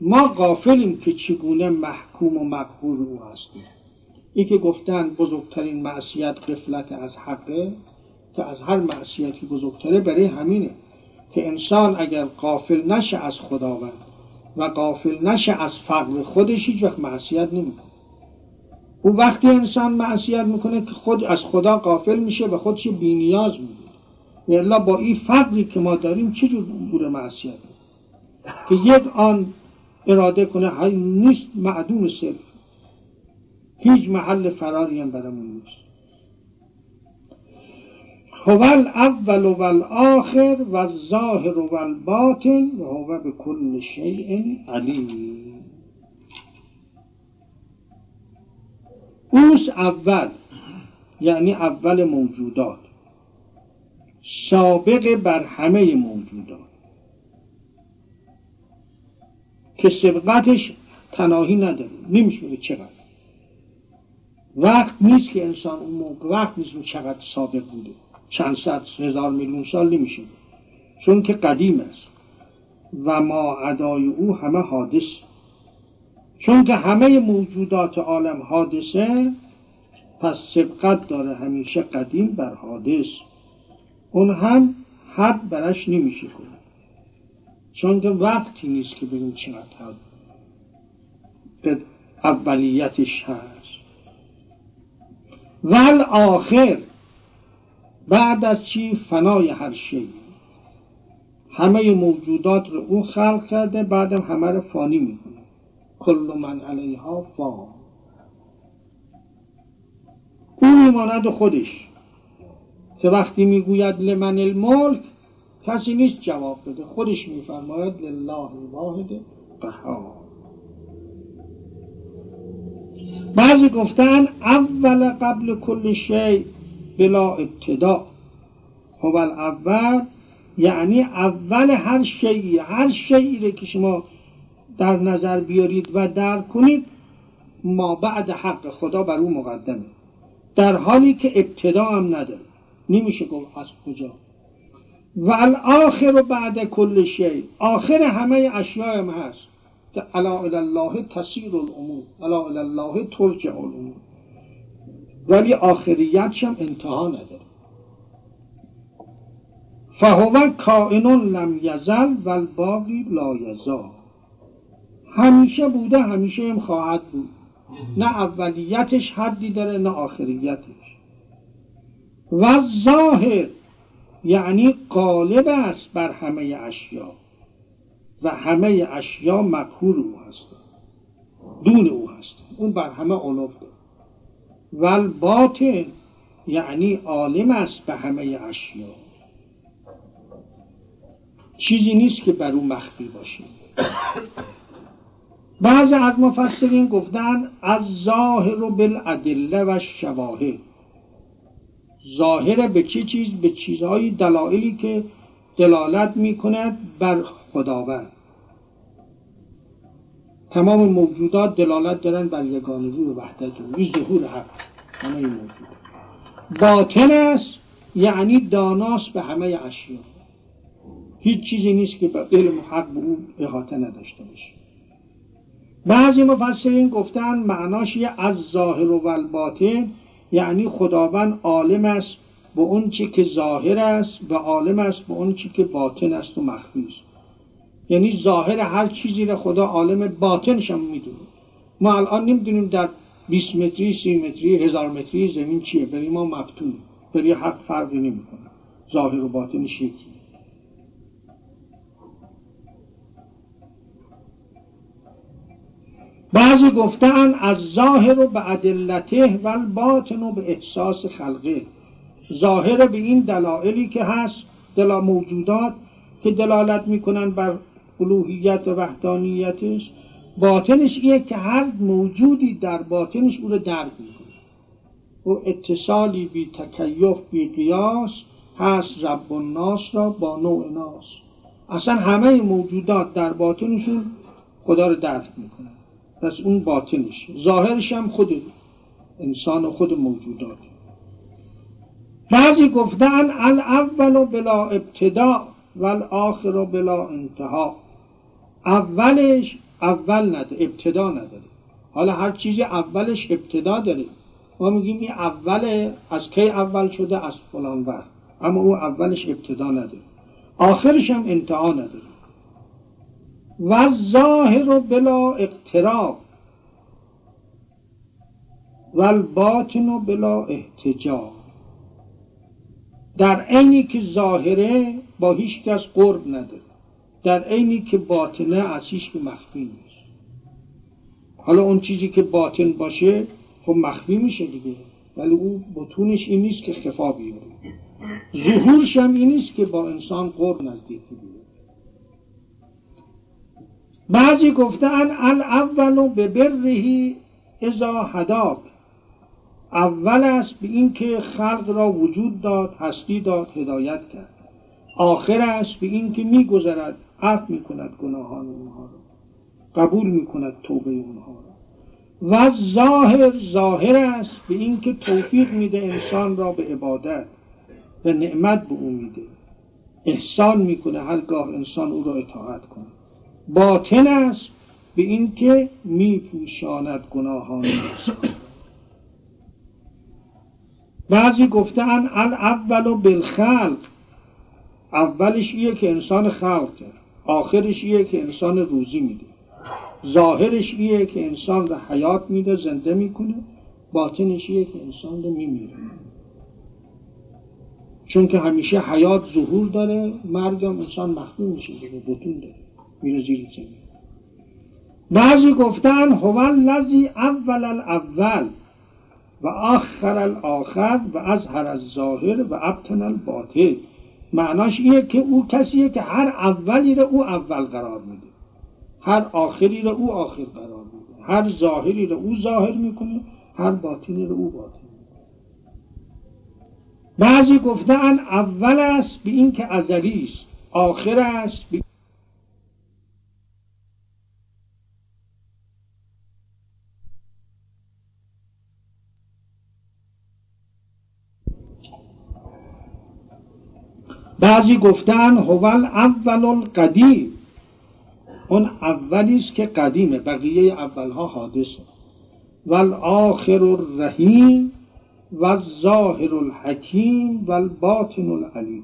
ما غافلیم که چگونه محکوم و مقهور او هستیم. ای که گفتن بزرگترین معصیت قفلت از حقه که از هر معصیتی بزرگتره برای همینه که انسان اگر قافل نشه از خداوند و قافل نشه از فقر خودش هیچ وقت معصیت نمی‌کنه. او وقتی انسان معصیت می‌کنه که خود از خدا قافل میشه و خودش بینیاز میده. الا با این فقری که ما داریم چجور بوده معصیت؟ که یک آن اراده کنه های نیست معدوم صرف. هیچ محل فراری هم برامون نیست. هو الاول و الاخر و الظاهر و الباطن و هو به کل شیء علیم. اوس اول یعنی اول موجودات. سابق بر همه موجودات. که سبقتش تناهی نداره. نمیشه چقدر. وقت نیست که انسان اون موقع وقت نیست که چقدر سابق بوده. چند صد هزار میلیون سال نمیشه چون که قدیم است. و ما ادای او همه حادث چون که همه موجودات عالم حادثه پس سبقت داره همیشه قدیم بر حادث. اون هم حد برش نمیشه کنه. چون که وقتی نیست که بگیم چقدر به اولیتش هست. ول آخر. بعد از چی؟ فنای هر شی. همه موجودات رو اون خلق کرده بعدم همه رو فانی می‌کنه. کل من علیها فان اون میماند خودش. که وقتی می‌گوید لمن الملک کسی نیست جواب بده. خودش میفرماید لله الواحد قهار بعضی گفتن اول قبل کل شی بلا ابتدا. هو اول یعنی اول هر شیعی هر شیعی که شما در نظر بیارید و درک کنید ما بعد حق خدا بر او مقدمه. در حالی که ابتدا هم نداره. نمیشه گفت از کجا. و الاخر بعد کل شی. آخر همه اشیاء هم هست. که الا الله تسیر الامور. الا الله ترجع الامور. ولی آخریتش هم انتها نداره. فهو کائن لم یزل و الباقی لا یزال. همیشه بوده همیشه هم خواهد بود. نه اولیتش حدی داره نه آخریتش. و ظاهر یعنی قالب است بر همه اشیا. و همه اشیا مقهور او هست دون او هست اون بر همه علوف داره. و باطن یعنی عالم است به همه اشیا. چیزی نیست که بر او مخفی باشه. بعض از مفسرین گفتن از ظاهر و بالعدله و شواهد ظاهر به چه چیز؟ به چیزهای دلایلی که دلالت می کند بر خداوند. تمام موجودات دلالت دارن بر یگانگی و وحدت و ظهور حق. همه این موجودات. باطن است یعنی داناست به همه اشیا هیچ چیزی نیست که به علم حق به او احاطه نداشته باشه بعضی مفسرین گفتن معناش از ظاهر و الباطن یعنی خداوند عالم است به اون چی که ظاهر است و عالم است به اون چی که باطن است و مخفی است یعنی ظاهر هر چیزی را خدا عالم باطنش هم می‌دونه. ما الان نمی‌دونیم در 20 متری 30 متری هزار متری زمین چیه برای ما مفتون برای حق فرقی نمی‌کنه. ظاهر و باطنش یکی. بعضی گفتن از ظاهر و به عدلته و باطن و به احساس خلقه. ظاهر به این دلایلی که هست دلا موجودات که دلالت می‌کنن بر الوهیت و وحدانیتش باطنش اینه که هر موجودی در باطنش او رو درک می‌کنه. و اتصالی بی تکیف بی قیاس هست رب الناس را با نوع ناس. اصلا همه موجودات در باطنشون خدا رو درک می‌کنن. پس اون باطنش ظاهرش هم خود انسان خود موجودات بعضی گفتن الاول بلا ابتدا و الاخر بلا انتها. اولش اول نداره ابتدا نداره. حالا هر چیزی اولش ابتدا داره. ما میگیم این اول از کی اول شده؟ از فلان وقت. اما او اولش ابتدا نداره. آخرش هم انتها نداره. و ظاهر بلا اقتراب و الباطن بلا احتجاب. در عینی که ظاهره با هیچ کس قرب نداره در عینی که باطنه از هیچ مخفی نیست. حالا اون چیزی که باطن باشه خب مخفی میشه دیگه. ولی او بطونش این نیست که خفا بیاره. ظهورش هم این نیست که با انسان قرب نزدیکی بیاره بعضی گفتن الاول به برهی ازا هداب اول است به این که خلق را وجود داد هستی داد هدایت کرد. آخر است به این که میگذرد عفو می‌کند گناهان اونها را. قبول می‌کند توبه اونها را. و ظاهر ظاهر است به این که توفیق میده انسان را به عبادت و نعمت به او میده. احسان می‌کنه هرگاه انسان او را اطاعت کنه. باطن است به این که میپوشاند گناهان انسان بعضی گفتن الاول بالخلق. اولش ایه که انسان خلق کرد آخرش ایه که انسان روزی میده. ظاهرش ایه که انسان رو حیات میده زنده می‌کنه. باطنش ایه که انسان رو میمیره. چون که همیشه حیات ظهور داره مرگم انسان مخفی میشه دیگه بطون داره. میره زیر زمین بعضی گفتن هو الذی اول الاول و آخر الاخر و اظهر الظاهر و ابتن الباطن. معناش اینه که او کسیه که هر اولی رو او اول قرار میده. هر آخری رو او آخر قرار میده. هر ظاهری رو او ظاهر می‌کنه هر باطنی رو او باطن بعضی گفتن اول است به این که ازلی است آخر است به بعضی گفتن هوال اول القدیم. اون اولی است که قدیمه بقیه اولها حادثه. و آخر الرحیم و ظاهر الحکیم و الباطن العلیم.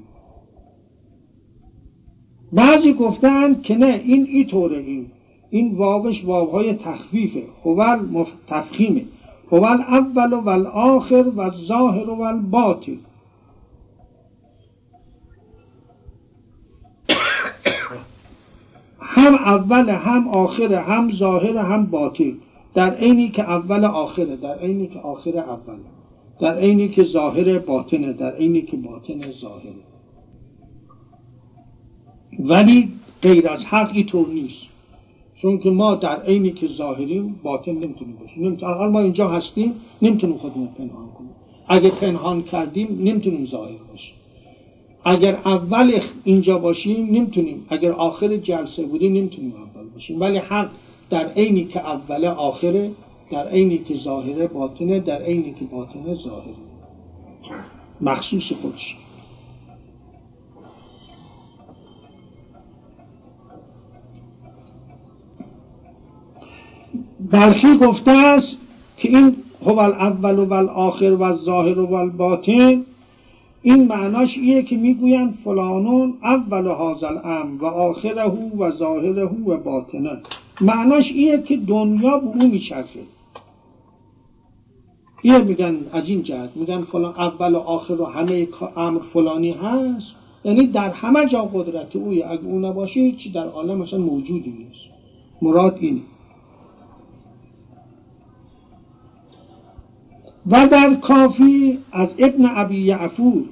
بعضی گفتن که نه این ای طوره این. این واوش واوهای تخفیفه. هوال تفخیمه. هوال اول و الاخر و ظاهر و الباطن هم اول هم آخر هم ظاهر هم باطن. در عینی که اول آخره در عینی که آخر اوله در عینی که ظاهر باطنه در عینی که باطن ظاهره ولی غیر از حق اینطور نیست. چون که ما در عینی که ظاهریم باطن نمی‌تونیم باشیم. نمی‌تونیم ما اینجا هستیم نمی‌تونیم خودمون پنهان کنیم. اگه پنهان کردیم نمی‌تونیم ظاهر باشیم. اگر اول اینجا باشیم نمی‌تونیم. اگر آخر جلسه بودیم نمی‌تونیم اول باشیم. ولی حق در عینی که اول آخره در عینی که ظاهره باطنه در عینی که باطنه ظاهره مخصوص خودش. برخی گفته است که این هو الاول و الاخر و الظاهر و الباطن این معناش ایه که می‌گویند فلانون اول هازل ام و آخره و ظاهره و باطنه. معناش ایه که دنیا به او میچرخه. یه میگن از این جهت میگن فلان اول و آخر و همه امر فلانی هست. یعنی در همه جا قدرت اوی اگه او نباشه هیچی در عالم مثلا موجودی نیست. مراد اینه. و در کافی از ابن ابی یعفور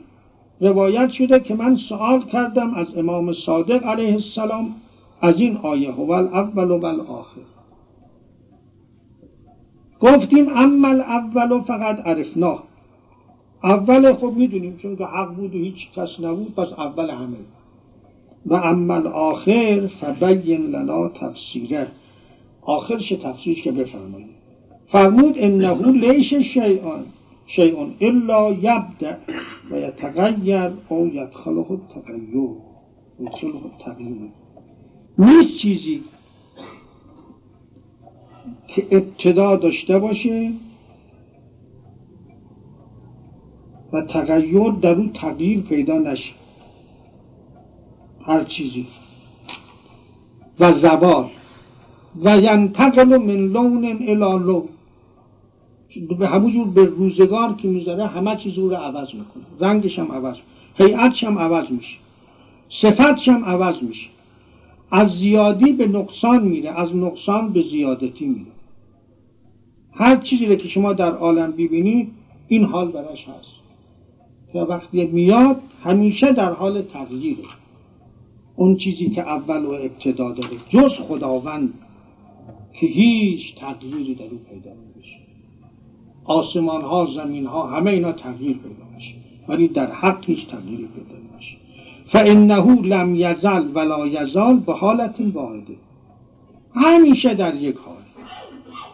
روایت شده که من سوال کردم از امام صادق علیه السلام از این آیه هو اول و آخر گفتیم اما اول فقط عرفناه اول خب می‌دونیم چون که حق بود و هیچ کس نبود پس اول همه. و اما آخر فبین لنا تفسیره. آخرش تفسیرش که بفرمایید. فرمود انه لیش شیئان شیء الا یبدع و یتغیر او یدخله التغیر. یدخله التغییر نیست چیزی که ابتدا داشته باشه و تغییر در او تغییر پیدا نشه. هر چیزی. و زوال. و ینتقل من لون الى لون. به همونجور به روزگار که می‌ذاره همه چیز رو عوض می‌کنه. رنگش هم عوض هیئتش هم عوض میشه. صفتش هم عوض میشه. از زیادی به نقصان میره از نقصان به زیادتی میره. هر چیزی که شما در عالم ببینید این حال برش هست. که وقتی میاد همیشه در حال تغییره. اون چیزی که اول و ابتدا داره جز خداوند که هیچ تغییری در او پیدا نمیشه. آسمان ها زمین ها همه اینا تغییر پیدا میشه. ولی در حق هیچ تغییری پیدا نمیشه. فانه لم یزل ولا یزال به حالت واحده همیشه در یک حال.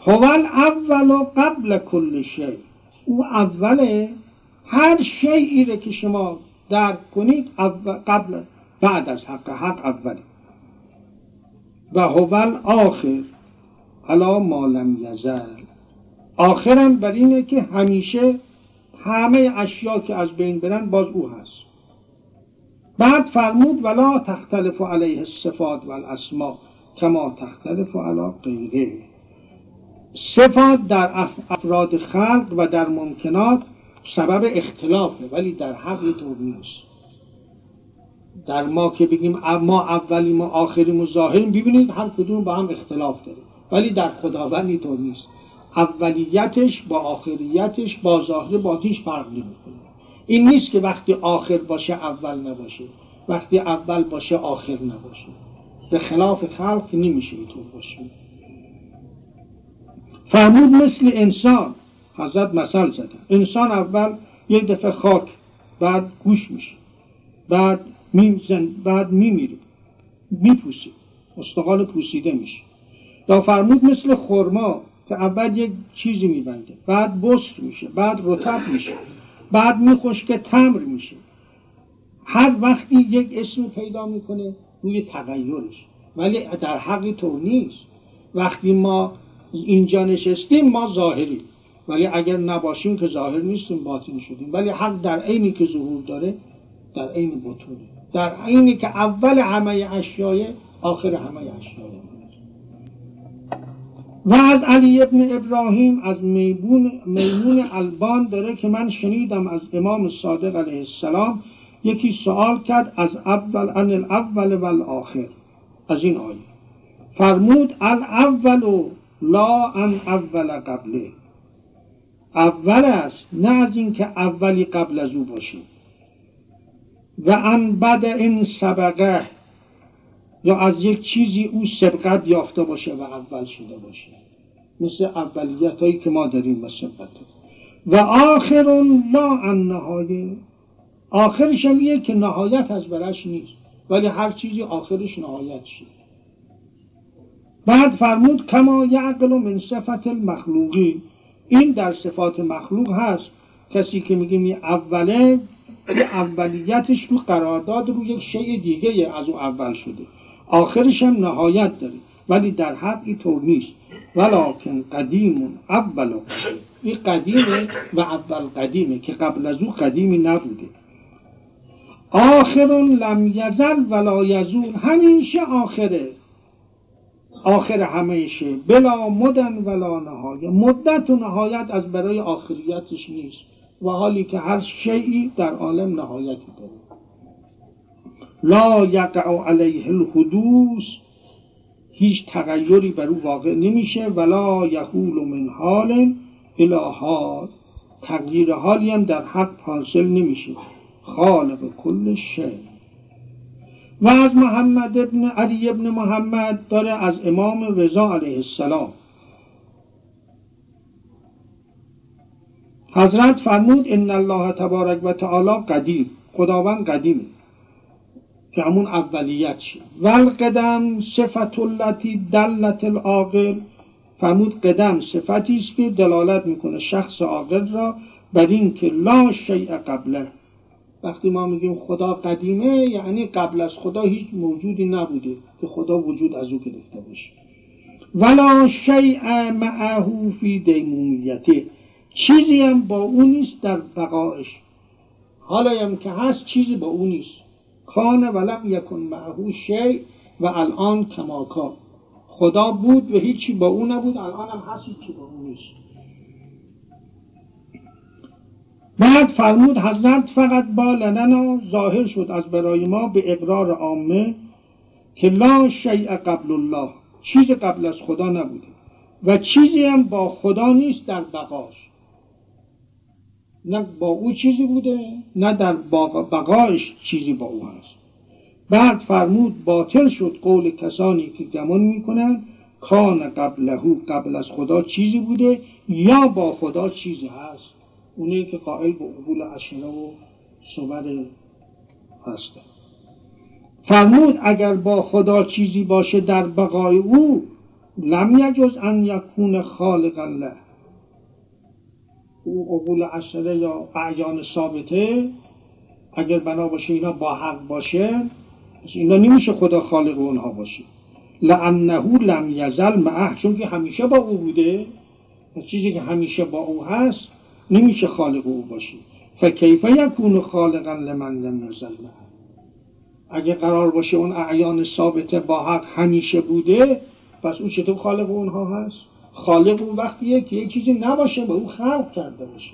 هو اول قبل کل شی او اوله. هر شیعی رو که شما درک کنید قبل بعد از حق. حق اولی. و هو آخر علا ما لم یزل آخرم بر اینه که همیشه همه اشیا که از بین برن باز او هست. بعد فرمود ولا تختلف علیه الصفات و الاسما کما تختلف علی غیره. صفات در افراد خلق و در ممکنات سبب اختلافه ولی در حق طور نیست. در ما که بگیم ما اولیم و آخریم و ظاهریم ببینید هر کدوم با هم اختلاف داره ولی در خداوند اینطور نیست. اولیتش با آخریتش با ظاهر با هیچ فرق نمی‌کنه. این نیست که وقتی آخر باشه اول نباشه وقتی اول باشه آخر نباشه. به خلاف خلق نمیشه اینطور باشه. فرمود مثل انسان حضرت مثل زدن انسان اول یک دفعه خاک بعد گوش میشه بعد میزن بعد میمیره میپوسه استقال پوسیده میشه. یا فرمود مثل خرما که اول یک چیزی میبنده بعد بسر میشه بعد رتب میشه بعد میخوش تمر میشه. هر وقتی یک اسم پیدا می‌کنه روی تغییرش ولی در حقی تو نیست. وقتی ما اینجا نشستیم ما ظاهریم. ولی اگر نباشیم که ظاهر نیستیم باطن شدیم. ولی حق در عینی که ظهور داره در عین بطونه. در عینی که اول همه اشیای آخر همه اشیای و از علی ابن ابراهیم از میمون, میمون البان داره که من شنیدم از امام صادق علیه السلام یکی سوال کرد از اول ان الاول و الاخر از این آیه. فرمود الاول لا ان اول قبله. اول است نه از اینکه اولی قبل از او باشه و ان بعد این سبقه. یا از یک چیزی او سبقت یافته باشه و اول شده باشه. مثل اولیت هایی که ما داریم و سبقت و آخر لا ان نهایه آخرش هم که نهایت از برش نیست. ولی هر چیزی آخرش نهایت شد. بعد فرمود کما یعقل من صفت المخلوقی این در صفات مخلوق هست. کسی که میگه می اوله اولیتش رو قرارداد رو یک شیء دیگه از او اول شده. آخرش هم نهایت داره. ولی در حق طور نیست. ولکن قدیم اول این قدیمه و اول قدیمه که قبل از او قدیمی نبوده. آخر لم یزل ولا یزول. همیشه آخره. آخر همیشه بلا مدن ولا نهایه. مدت و نهایت از برای آخریتش نیست. و حالی که هر شیعی در عالم نهایتی داره. لا یقع علیه الحدوث هیچ تغییری بر او واقع نمیشه. ولا یحول من حال الى تغییر حالی هم در حق حاصل نمیشه. خالق کل شی. و از محمد ابن علی ابن محمد داره از امام رضا علیه السلام. حضرت فرمود ان الله تبارک و تعالی قدیم خداوند قدیمه. که همون اولیت شد. والقدم صفت التي دلت العاقل. فرمود قدم صفتی است که دلالت می‌کنه شخص عاقل را بر این که لا شیء قبله. وقتی ما میگیم خدا قدیمه یعنی قبل از خدا هیچ موجودی نبوده که خدا وجود از او گرفته باشه. ولا شیء معه فی دیمومیته چیزی هم با او نیست در بقایش. حالا هم که هست چیزی با او نیست. کان ولم یکن معه شی و الان کماکا خدا بود و هیچی با او نبود الان هم هست هیچی با او نیست. بعد فرمود حضرت فقط با لننا ظاهر شد از برای ما به اقرار عامه که لا شیء قبل الله چیز قبل از خدا نبوده و چیزی هم با خدا نیست در بقاش. نه با او چیزی بوده نه در بقایش چیزی با او هست. بعد فرمود باطل شد قول کسانی که گمان می‌کنند کان قبلهو قبل از خدا چیزی بوده یا با خدا چیزی هست. اونه که قائل به قبول اشره و صبر هستند فرمود اگر با خدا چیزی باشه در بقای او لم یجز ان یکون خالق الله او قبول اشره یا اعیان ثابته اگر بنا باشه اینا با حق باشه اینا نمیشه خدا خالق اونها باشه. لانه لم یزل معه چون که همیشه با او بوده. چیزی که همیشه با او هست نمیشه خالق او باشه. فکیف یکون خالقا لمن لم یزل معه. اگه قرار باشه اون اعیان ثابته با حق همیشه بوده پس اون چطور خالق اونها هست؟ خالق اون وقتیه که یک چیزی نباشه به او خلق کرده باشه.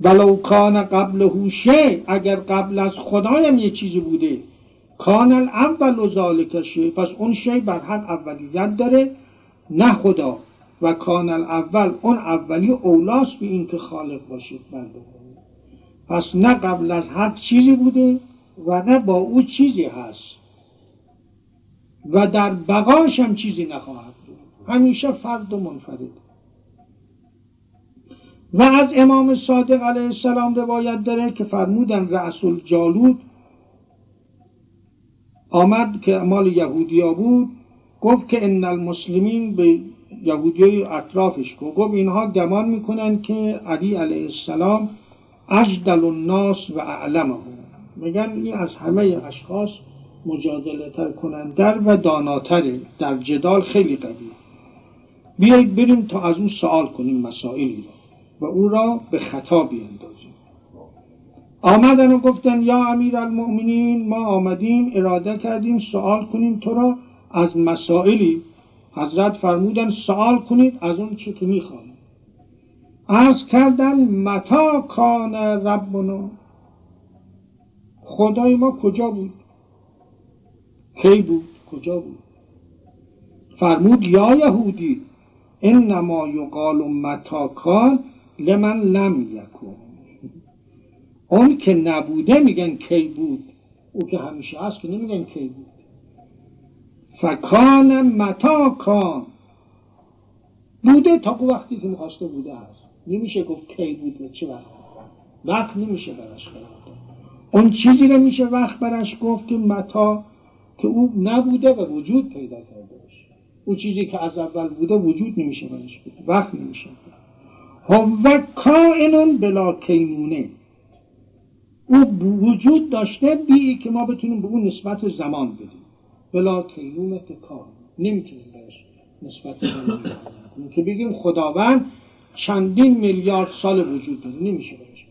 ولو کان قبل هوشه اگر قبل از خدایم یه چیزی بوده کان الاول و ذالک پس اون شی بر حق اولیت داره نه خدا. و کان الاول اون اولی اولاست به این که خالق باشید بنده. پس نه قبل از حق چیزی بوده و نه با او چیزی هست. و در بقاش هم چیزی نخواهد همیشه فرد و منفرد. و از امام صادق علیه السلام روایت داره که فرمودن رسول جالود آمد که مال یهودیا بود گفت که ان المسلمین به یهودی اطرافش گفت. گفت اینها گمان می‌کنن که علی علیه السلام اجدل الناس و اعلمه. میگن این از همه اشخاص مجادله تر کنندر و داناتره. در جدال خیلی قوی بیایید بریم تا از اون سوال کنیم مسائلی را و او را به خطا بیندازیم آمدن و گفتن یا امیر المؤمنین ما آمدیم اراده کردیم سوال کنیم تو را از مسائلی. حضرت فرمودن سوال کنید از اون چی که می‌خواهیم از کردن متا کان ربنا؟ خدای ما کجا بود؟ کی بود؟ کجا بود؟ فرمود یا یهودی؟ انما یقال متا کان لمن لم یکن. اون که نبوده میگن کی بود. او که همیشه هست که نمیگن کی بود. فکان متا کان. بوده تا وقتی که می‌خواسته بوده هست. نمیشه گفت کی بود و چه وقت. وقت نمیشه برش کرد. اون چیزی رو میشه وقت برش گفت که متا که او نبوده و وجود پیدا کرده. باشه او چیزی که از اول بوده وجود نمیشه برش بود وقت نمیشه. و کائنون بلا کینونه. او وجود داشته بی که ما بتونیم به اون نسبت زمان بدیم. بلا کینونه کار. نمی‌تونیم بهش نسبت زمان بدیم. که بگیم خداوند چندین میلیارد سال وجود داره نمیشه بهش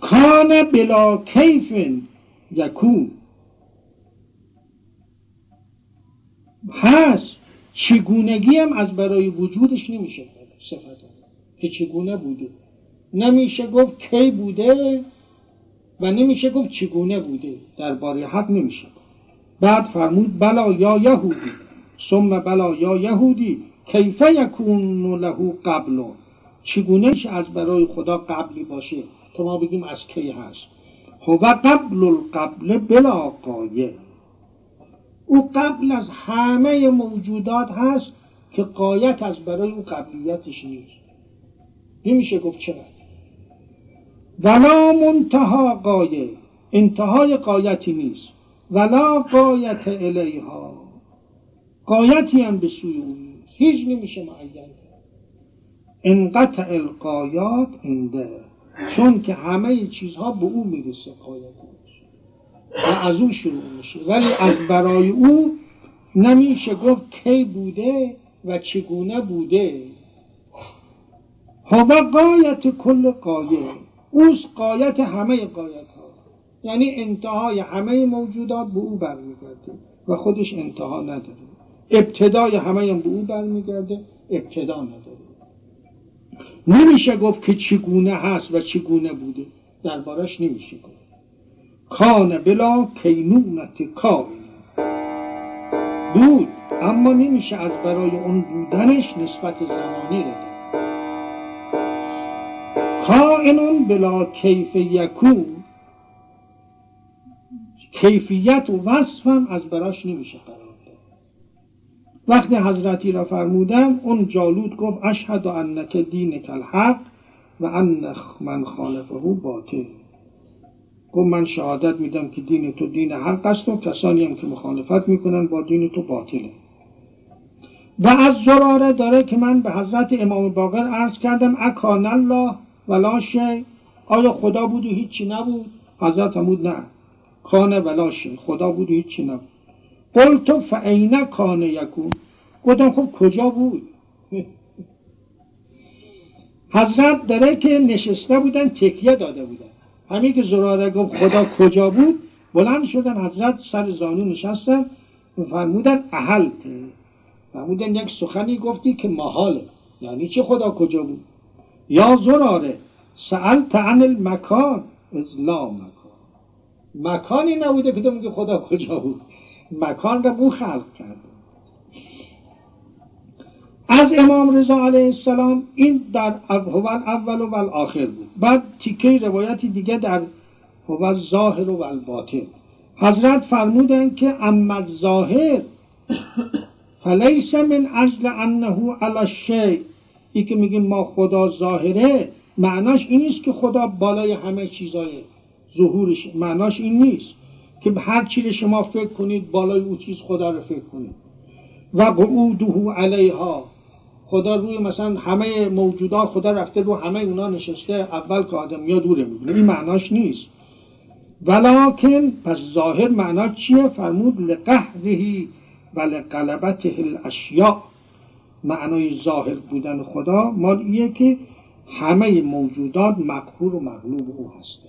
کان بلا کیف یکون. هست. چگونگی هم از برای وجودش نمیشه صفت که چگونه بوده؟ نمیشه گفت کی بوده و نمیشه گفت چگونه بوده. درباره حق نمیشه بعد فرمود بلا یا یهودی. ثم بلا یا یهودی. کیف یکون له قبل؟ چگونه از برای خدا قبلی باشه؟ تا ما بگیم از کی هست. هو قبل القبل بلا قایه. او قبل از همه موجودات هست که قایت از برای او قبلیتش نیست. نمیشه گفت چرا. ولا منتها قایه انتهای قایتی نیست. ولا قایت الیها قایتی هم به سوی او نیست. هیچ نمیشه معین کرد. انقطع القایات انده چون که همه چیزها به او می‌رسه قایتش و از او شروع میشه. ولی از برای او نمیشه گفت کی بوده و چگونه بوده. هوا قایت کل قایه. اوست قایت همه قایت ها یعنی انتهای همه موجودات به او برمیگرده و خودش انتها نداره. ابتدای همه هم به او برمیگرده ابتدا نداره. نمیشه گفت که چگونه هست و چگونه بوده. دربارش نمیشه گفت. کان بلا کینونت کان بود اما نمیشه از برای اون بودنش نسبت زمانی رو کائنون بلا کیف یکون. کیفیت و وصف هم از براش نمیشه قرار وقتی حضرتی را فرمودن اون جالود گفت اشهد انک دینک الحق و ان من خالفه باطل. گفت من شهادت میدم که دین تو دین حق است و کسانی هم که مخالفت می‌کنن با دین تو باطله. و از زراره داره که من به حضرت امام باقر عرض کردم اکان الله ولا شی آیا خدا بود و هیچی نبود. حضرت همود نه. کان ولا شی خدا بود و هیچی نبود. قلت فعینه کان یکون؟ گفتم خب کجا بود؟ <laughs> حضرت داره که نشسته بودن تکیه داده بودن. همین که زراره گفت خدا کجا بود بلند شدن حضرت سر زانو نشستن فرمودن اهلت فرمودن یک سخنی گفتی که محاله یعنی چه خدا کجا بود؟ یا زراره سألت عن المکان. از لا مکان. مکانی نبوده که تو خدا کجا بود. مکان را او خلق کرده از امام رضا علیه السلام این در هو اول و آخر بود. بعد تیکه روایتی دیگه در هو ظاهر و الباطن حضرت فرمودن که اما ظاهر فلیس من اجل انه علی شی ای که میگیم ما خدا ظاهره معناش این نیست که خدا بالای همه چیزای ظهورش معناش این نیست که هر چی شما فکر کنید بالای او چیز خدا رو فکر کنید. و قعوده علیها. خدا روی مثلا همه موجودات خدا رفته رو همه اونا نشسته اول که آدم یا دوره می‌بینه. این معناش نیست. ولیکن پس ظاهر معنا چیه؟ فرمود لقهرهی و لقلبته الاشیاء. معنای ظاهر بودن خدا مال ایه که همه موجودات مقهور و مغلوب او هسته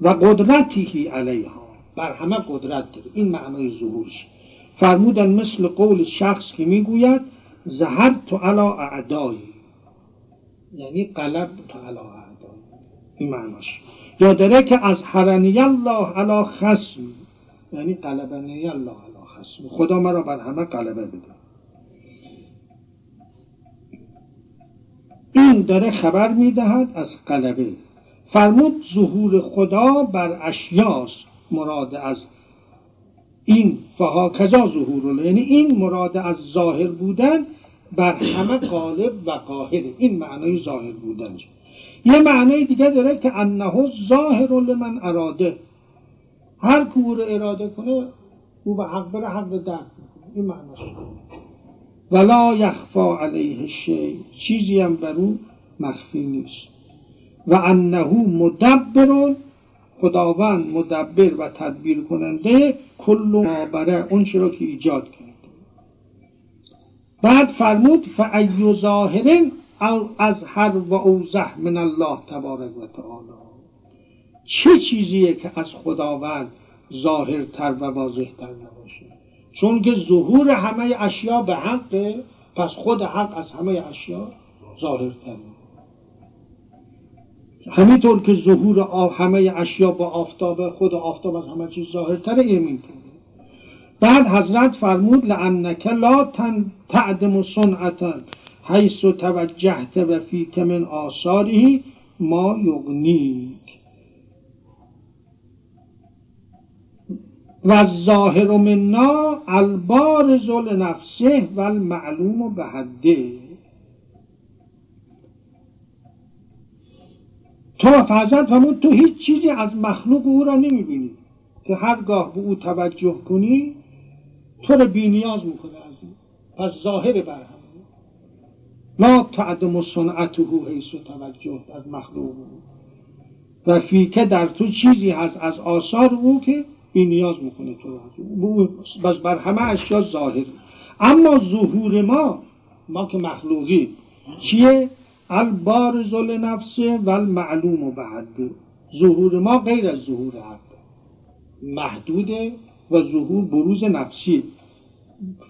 و قدرتی علیها. بر همه قدرت داره. این معنای ظهورش. فرمودن مثل قول شخص که می‌گوید زهر تو علا اعدایی یعنی قلب تو علا اعدایی این معناش. یا داره که از حرنی الله علا خسم یعنی قلبنی الله علا خسم خدا مرا بر همه قلبه بده. این داره خبر می‌دهد از قلبه. فرمود ظهور خدا بر اشیاست مراد از این فها. کجا ظهور؟ یعنی این مراد از ظاهر بودن بر همه غالب و قاهر. این معنای ظاهر بودن یه معنای دیگه داره که انه ظاهر لمن اراده. هر رو اراده کنه او به حق بره حق به درک این معناش. ولا یخفا علیه شی چیزی هم بر او مخفی نیست. و انه مدبر خداوند مدبر و تدبیر کننده کل ما بره. اون چرا که ایجاد کرد. بعد فرمود فعی ظاهر او از هر و اوزه من الله تبارک و تعالی. چه چیزیه که از خداوند ظاهرتر و واضحتر نباشه؟ چون که ظهور همه اشیا به حقه پس خود حق از همه اشیا ظاهرتره. همینطور که ظهور همه اشیا با آفتاب خود آفتاب از همه چیز ظاهرتره اینطور بعد حضرت فرمود لعنک لا تن تعدم صنعتا حیث توجهت و فیک من آثاره ما یغنیک. و الظاهر منا البارز لنفسه و المعلوم به حده تو فرزند فرمود تو هیچ چیزی از مخلوق او را نمی‌بینی که هرگاه به او توجه کنی تو رو بی نیاز می‌کنه. پس ظاهر بر هم لا تعدم صنعته حیث توجه از مخلوق. و فیکه در تو چیزی هست از آثار او که بی نیاز می‌کنه تو بس بر همه اشیا ظاهر. اما ظهور ما ما که مخلوقی. چیه؟ البارز نفسه و المعلوم و بعد. ظهور ما غیر از ظهور حق. محدوده و ظهور بروز نفسی.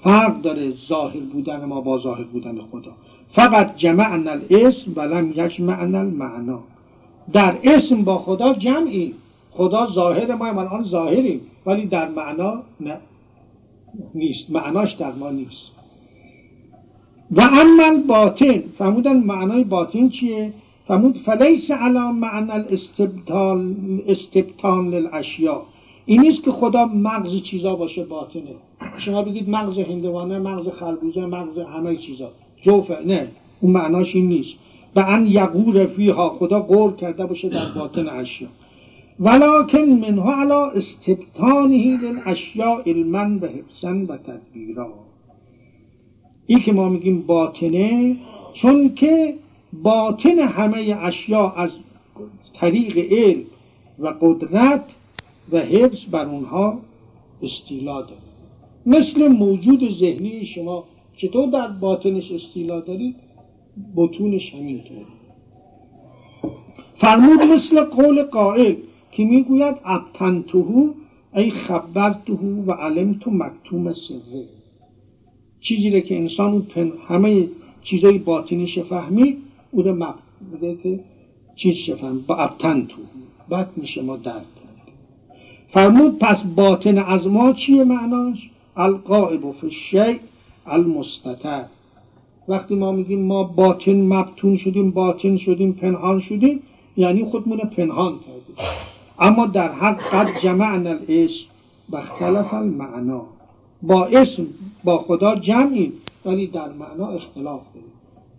فرق داره ظاهر بودن ما با ظاهر بودن خدا. فقط جمعنا الاسم ولم یجمعنا المعنا. در اسم با خدا جمعی. خدا ظاهر ما الان ظاهریم. ولی در معنا نه. نیست. معناش در ما نیست. و اما باطن فهمودن معنای باطن چیه؟ فهمود فلیس علا معنی الاستبتال استبتان للاشیاء. این نیست که خدا مغز چیزا باشه باطنه. شما بگید مغز هندوانه مغز خربوزه مغز همه چیزا. جوفه نه اون معناش این نیست. و ان یقور فیها خدا قول کرده باشه در باطن اشیا. ولکن منها علا استبتانه للاشیاء علما و حفظا و تدبیرا. این که ما میگیم باطنه چون که باطن همه اشیا از طریق علم و قدرت و حفظ بر اونها استیلا داره مثل موجود ذهنی شما چطور در باطنش استیلا دارید بطونش همینطور فرمود مثل قول قائل که می‌گوید ابتنتهو ای خبرتهو و علمت مکتوم سره. چیزی که انسان همه چیزای باطنیش فهمید او رو بده که چیز شفهم؟ با ابتنتو بعد میشه ما درک فرمود پس باطن از ما چیه معناش؟ القائب و فشی المستتر. وقتی ما میگیم ما باطن مبتون شدیم باطن شدیم پنهان شدیم یعنی خودمون پنهان کردیم. اما در حق قد جمعنا الاسم و اختلف المعنا. با اسم با خدا جمعیم ولی در معنا اختلاف داریم.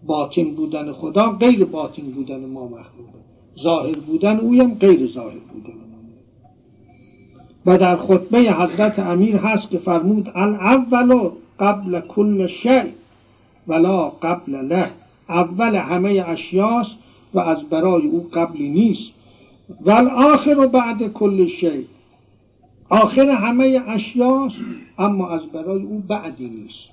باطن بودن خدا غیر باطن بودن ما مخلوقه. ظاهر بودن اویم غیر ظاهر بودن. و در خطبه حضرت امیر هست که فرمود الاول قبل کل شیء ولا قبل له. اول همه اشیاست و از برای او قبلی نیست. و آخر بعد کل شیء آخر همه اشیاست اما از برای او بعدی نیست.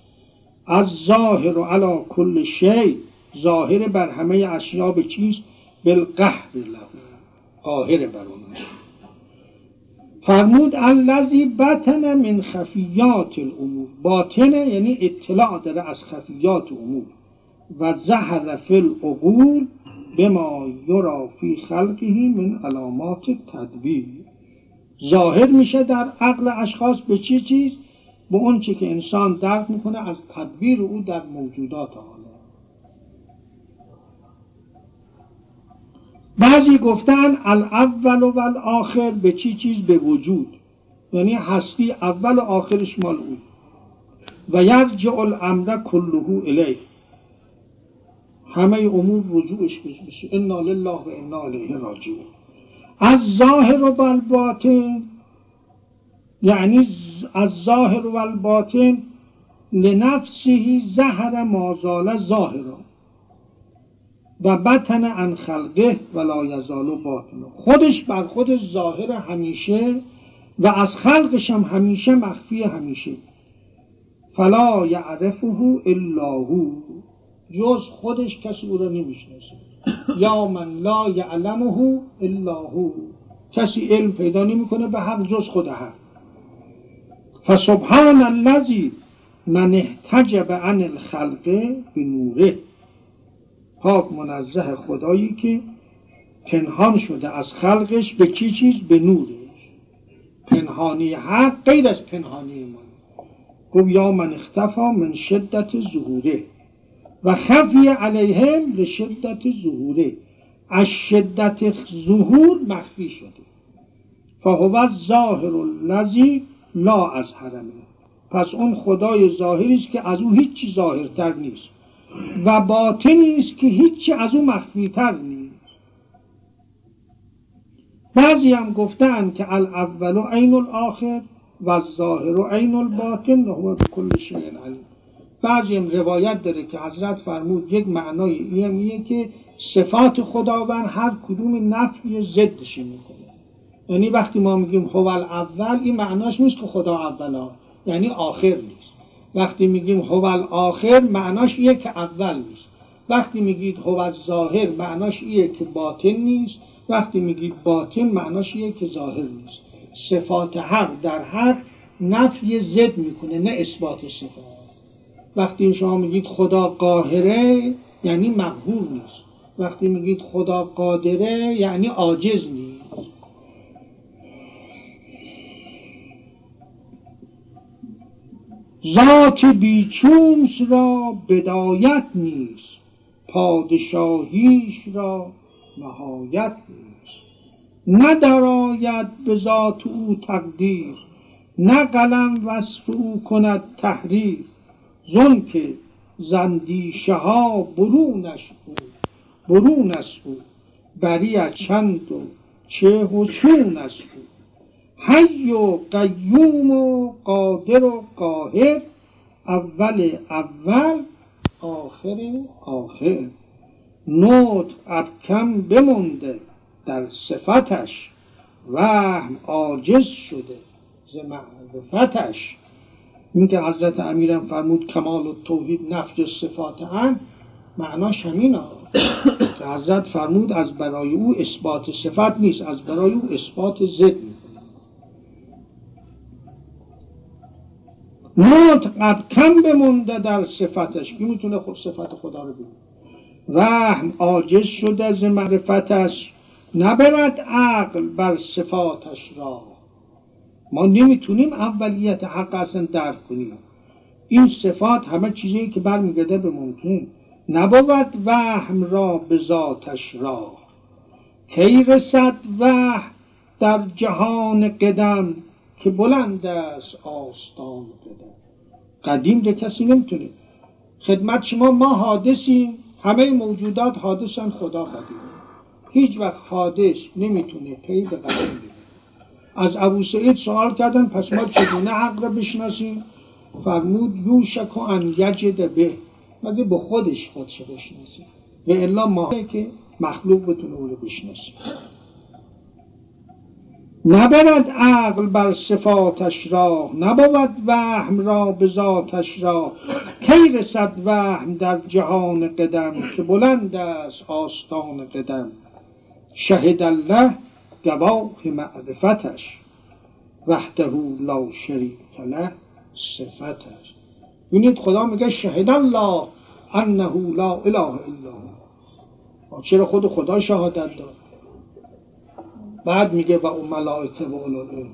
از ظاهر و علا کل شی. ظاهر بر همه اشیا به چیز بالقهر له. قاهر بر اون فرمود الذی بطن من خفیات الامور. باطنه یعنی اطلاع داره از خفیات امور. و زهر فی العقول بما یرا فی خلقه من علامات تدبیر. ظاهر میشه در عقل اشخاص به چی چیز؟ به اون چی که انسان درک می‌کنه از تدبیر او در موجودات حاله بعضی گفتن الاول و الاخر به چی چیز به وجود. یعنی هستی اول و آخرش مال او. و یرجع الامر کله الیه. همه امور رجوعش بشه. انا لله و انا الیه راجعون. از ظاهر و باطن یعنی از ظاهر و الباطن لنفسه زهر مازال ظاهرا. و بطن ان خلقه ولا یزال باطن. خودش بر خود ظاهر همیشه و از خلقش هم همیشه مخفی همیشه. فلا یعرفه الا هو. جز خودش کسی او را نمی‌شناسه. یا من لا یعلمه الا هو. کسی علم پیدا نمی‌کنه به حق جز خود حق. فسبحان الذی من احتجب عن الخلق به پاک منزه خدایی که پنهان شده از خلقش به چی چیز؟ به نورش. پنهانی حق غیر از پنهانی ما گفت یا من اختفا من شدت ظهوره و خفی علیهم لشدت ظهوره. از شدت ظهور مخفی شده. فهو الظاهر الذی لا از حرمه. پس اون خدای ظاهری است که از او هیچی ظاهرتر نیست. و باطنی است که هیچی از او مخفیتر نیست. بعضی هم گفتن که الاول عین الاخر و الظاهر عین الباطن و به کل شیء علیم. بعضی هم روایت داره که حضرت فرمود یک معنای اینه که صفات خداوند هر کدوم نفی ضدش می‌کنه. یعنی وقتی ما میگیم هو اول این معناش نیست که خدا اولا یعنی آخر نیست. وقتی میگیم هو آخر معناش ایه که اول نیست. وقتی میگید هو ظاهر معناش ایه که باطن نیست. وقتی میگید باطن معناش یه که ظاهر نیست. صفات حق در حق نفی زد می‌کنه نه اثبات صفات. وقتی شما میگید خدا قاهره یعنی مقهور نیست. وقتی میگید خدا قادره یعنی عاجز نیست. ذات بیچونس را بدایت نیست پادشاهیش را نهایت نیست. ندراید به ذات او تقدیر نه قلم وصف او کند تحریر. زن که زندیشه ها برونش بود برون است او بری چند و چه و چون است حی و قیوم و قادر و قاهر اول اول آخر آخر. نوت ابکم بمونده در صفتش وهم عاجز شده ز معرفتش. این که حضرت امیرم فرمود کمال و توحید نفج صفات ان معناش همین که حضرت فرمود از برای او اثبات صفت نیست از برای او اثبات ضد قد کم بمونده در صفتش. کی می‌تونه خود صفت خدا رو بگه وهم عاجز شده از معرفتش نبرد عقل بر صفاتش را. ما نمی‌تونیم اولیت حق اصلا درک کنیم. این صفات همه چیزی که برمیگرده به ممکن نبود وهم را به ذاتش را. کی رسد وهم در جهان قدم؟ که بلند است آستان قدم قدیم ده کسی نمی‌تونه. خدمت شما ما حادثیم. همه موجودات حادثن خدا قدیم. هیچ وقت حادث نمی‌تونه پی به قدیم از ابو سعید سوال کردن پس ما چگونه حق را بشناسیم؟ فرمود یوشک ان یجد به. مگه به خودش خودش بشناسه و الا ما که مخلوق بتونه او رو بشناسه. نبرد عقل بر صفاتش را نبود وهم را به ذاتش را. کی رسد وهم در جهان قدم که بلند است آستان قدم؟ شهد الله گواه معرفتش وحده لا شریک له صفتش. ببینید خدا میگه شهد الله انه لا اله الا هو. چرا خود خدا شهادت داد بعد میگه و اون ملائکه و اولو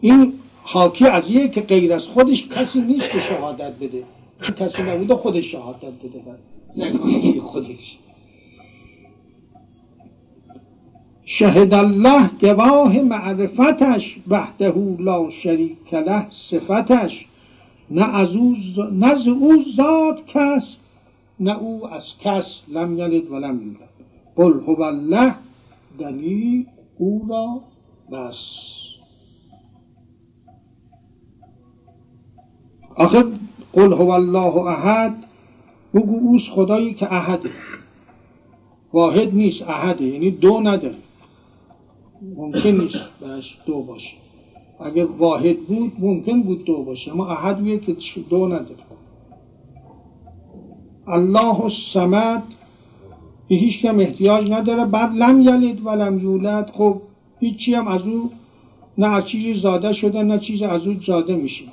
این حاکی از یه که غیر از خودش کسی نیست که شهادت بده. کسی نبوده خودش شهادت بده نه خودش. شهد الله گواه معرفتش وحده لا شریک له صفتش. نه از او نه او ذات کس نه او از کس لم یلد و لم یولد. قل هو الله دلیل او را بس. آخه قل هو الله احد بگو اوست خدایی که احده. واحد نیست احده. یعنی دو نداره. ممکن نیست برش دو باشه. اگر واحد بود ممکن بود دو باشه. اما احد که دو نداره. الله الصمد به هیچ کم احتیاج نداره. بعد لم یلید و لم یولد. خب هیچی هم از او نه از چیزی زاده شده نه چیزی از او زاده میشه.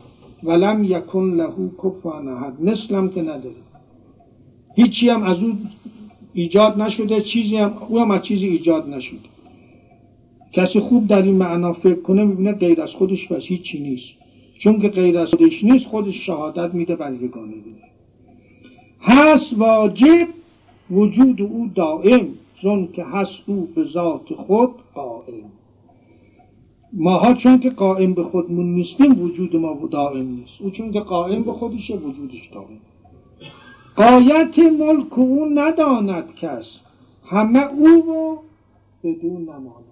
ولم یکن له کفوا احد. مثلم که نداره. هیچی هم از او ایجاد نشده چیزی هم او هم از چیزی ایجاد نشده. کسی خوب در این معنا فکر کنه می‌بینه غیر از خودش بس هیچی نیست. چون که غیر از خودش نیست خودش شهادت میده بر یگانگی هست واجب وجود او دائم چون که هست او به ذات خود قائم. ماها چون که قائم به خودمون نیستیم وجود ما دائم نیست. او چون که قائم به خودشه وجودش دائم. قایت ملک او نداند کس. همه او رو بدون نماند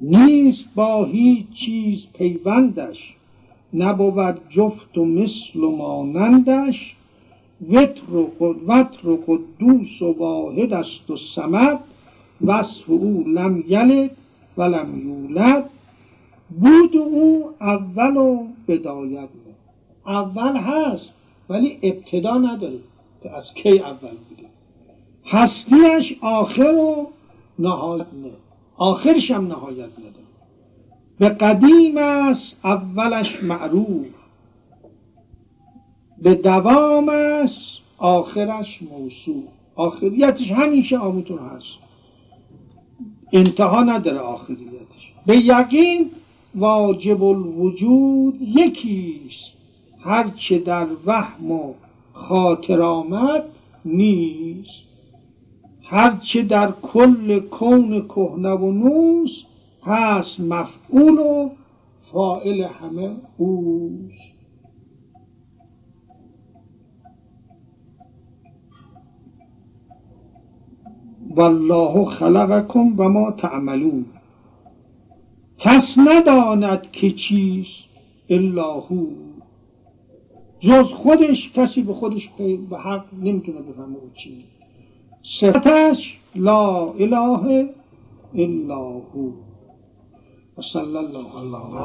نیست با هیچ چیز پیوندش. نبود جفت و مثل و مانندش. وتر و وتر و قدوس و واحد است و سمد وصف او لم یلد و لم یولد. بود او اول و بدایت اول هست ولی ابتدا نداره که از کی اول بوده. هستیش آخر و نهایت نه. آخرش هم نهایت نداره. به قدیم است اولش معروف. به دوام است آخرش موصول آخریتش همیشه آموتون هست. انتها نداره آخریتش. به یقین واجب الوجود یکیست. هرچه در وهم و خاطر آمد نیست. هرچه در کل کون کهنه و نوس هست مفعول و فائل همه اوست. والله خلقکم و ما تعملون. کس نداند که چیست الا هو. جز خودش کسی به خودش به حق نمی‌تونه بفهمه او چی. صفتش لا اله الا هو. صلی الله علیه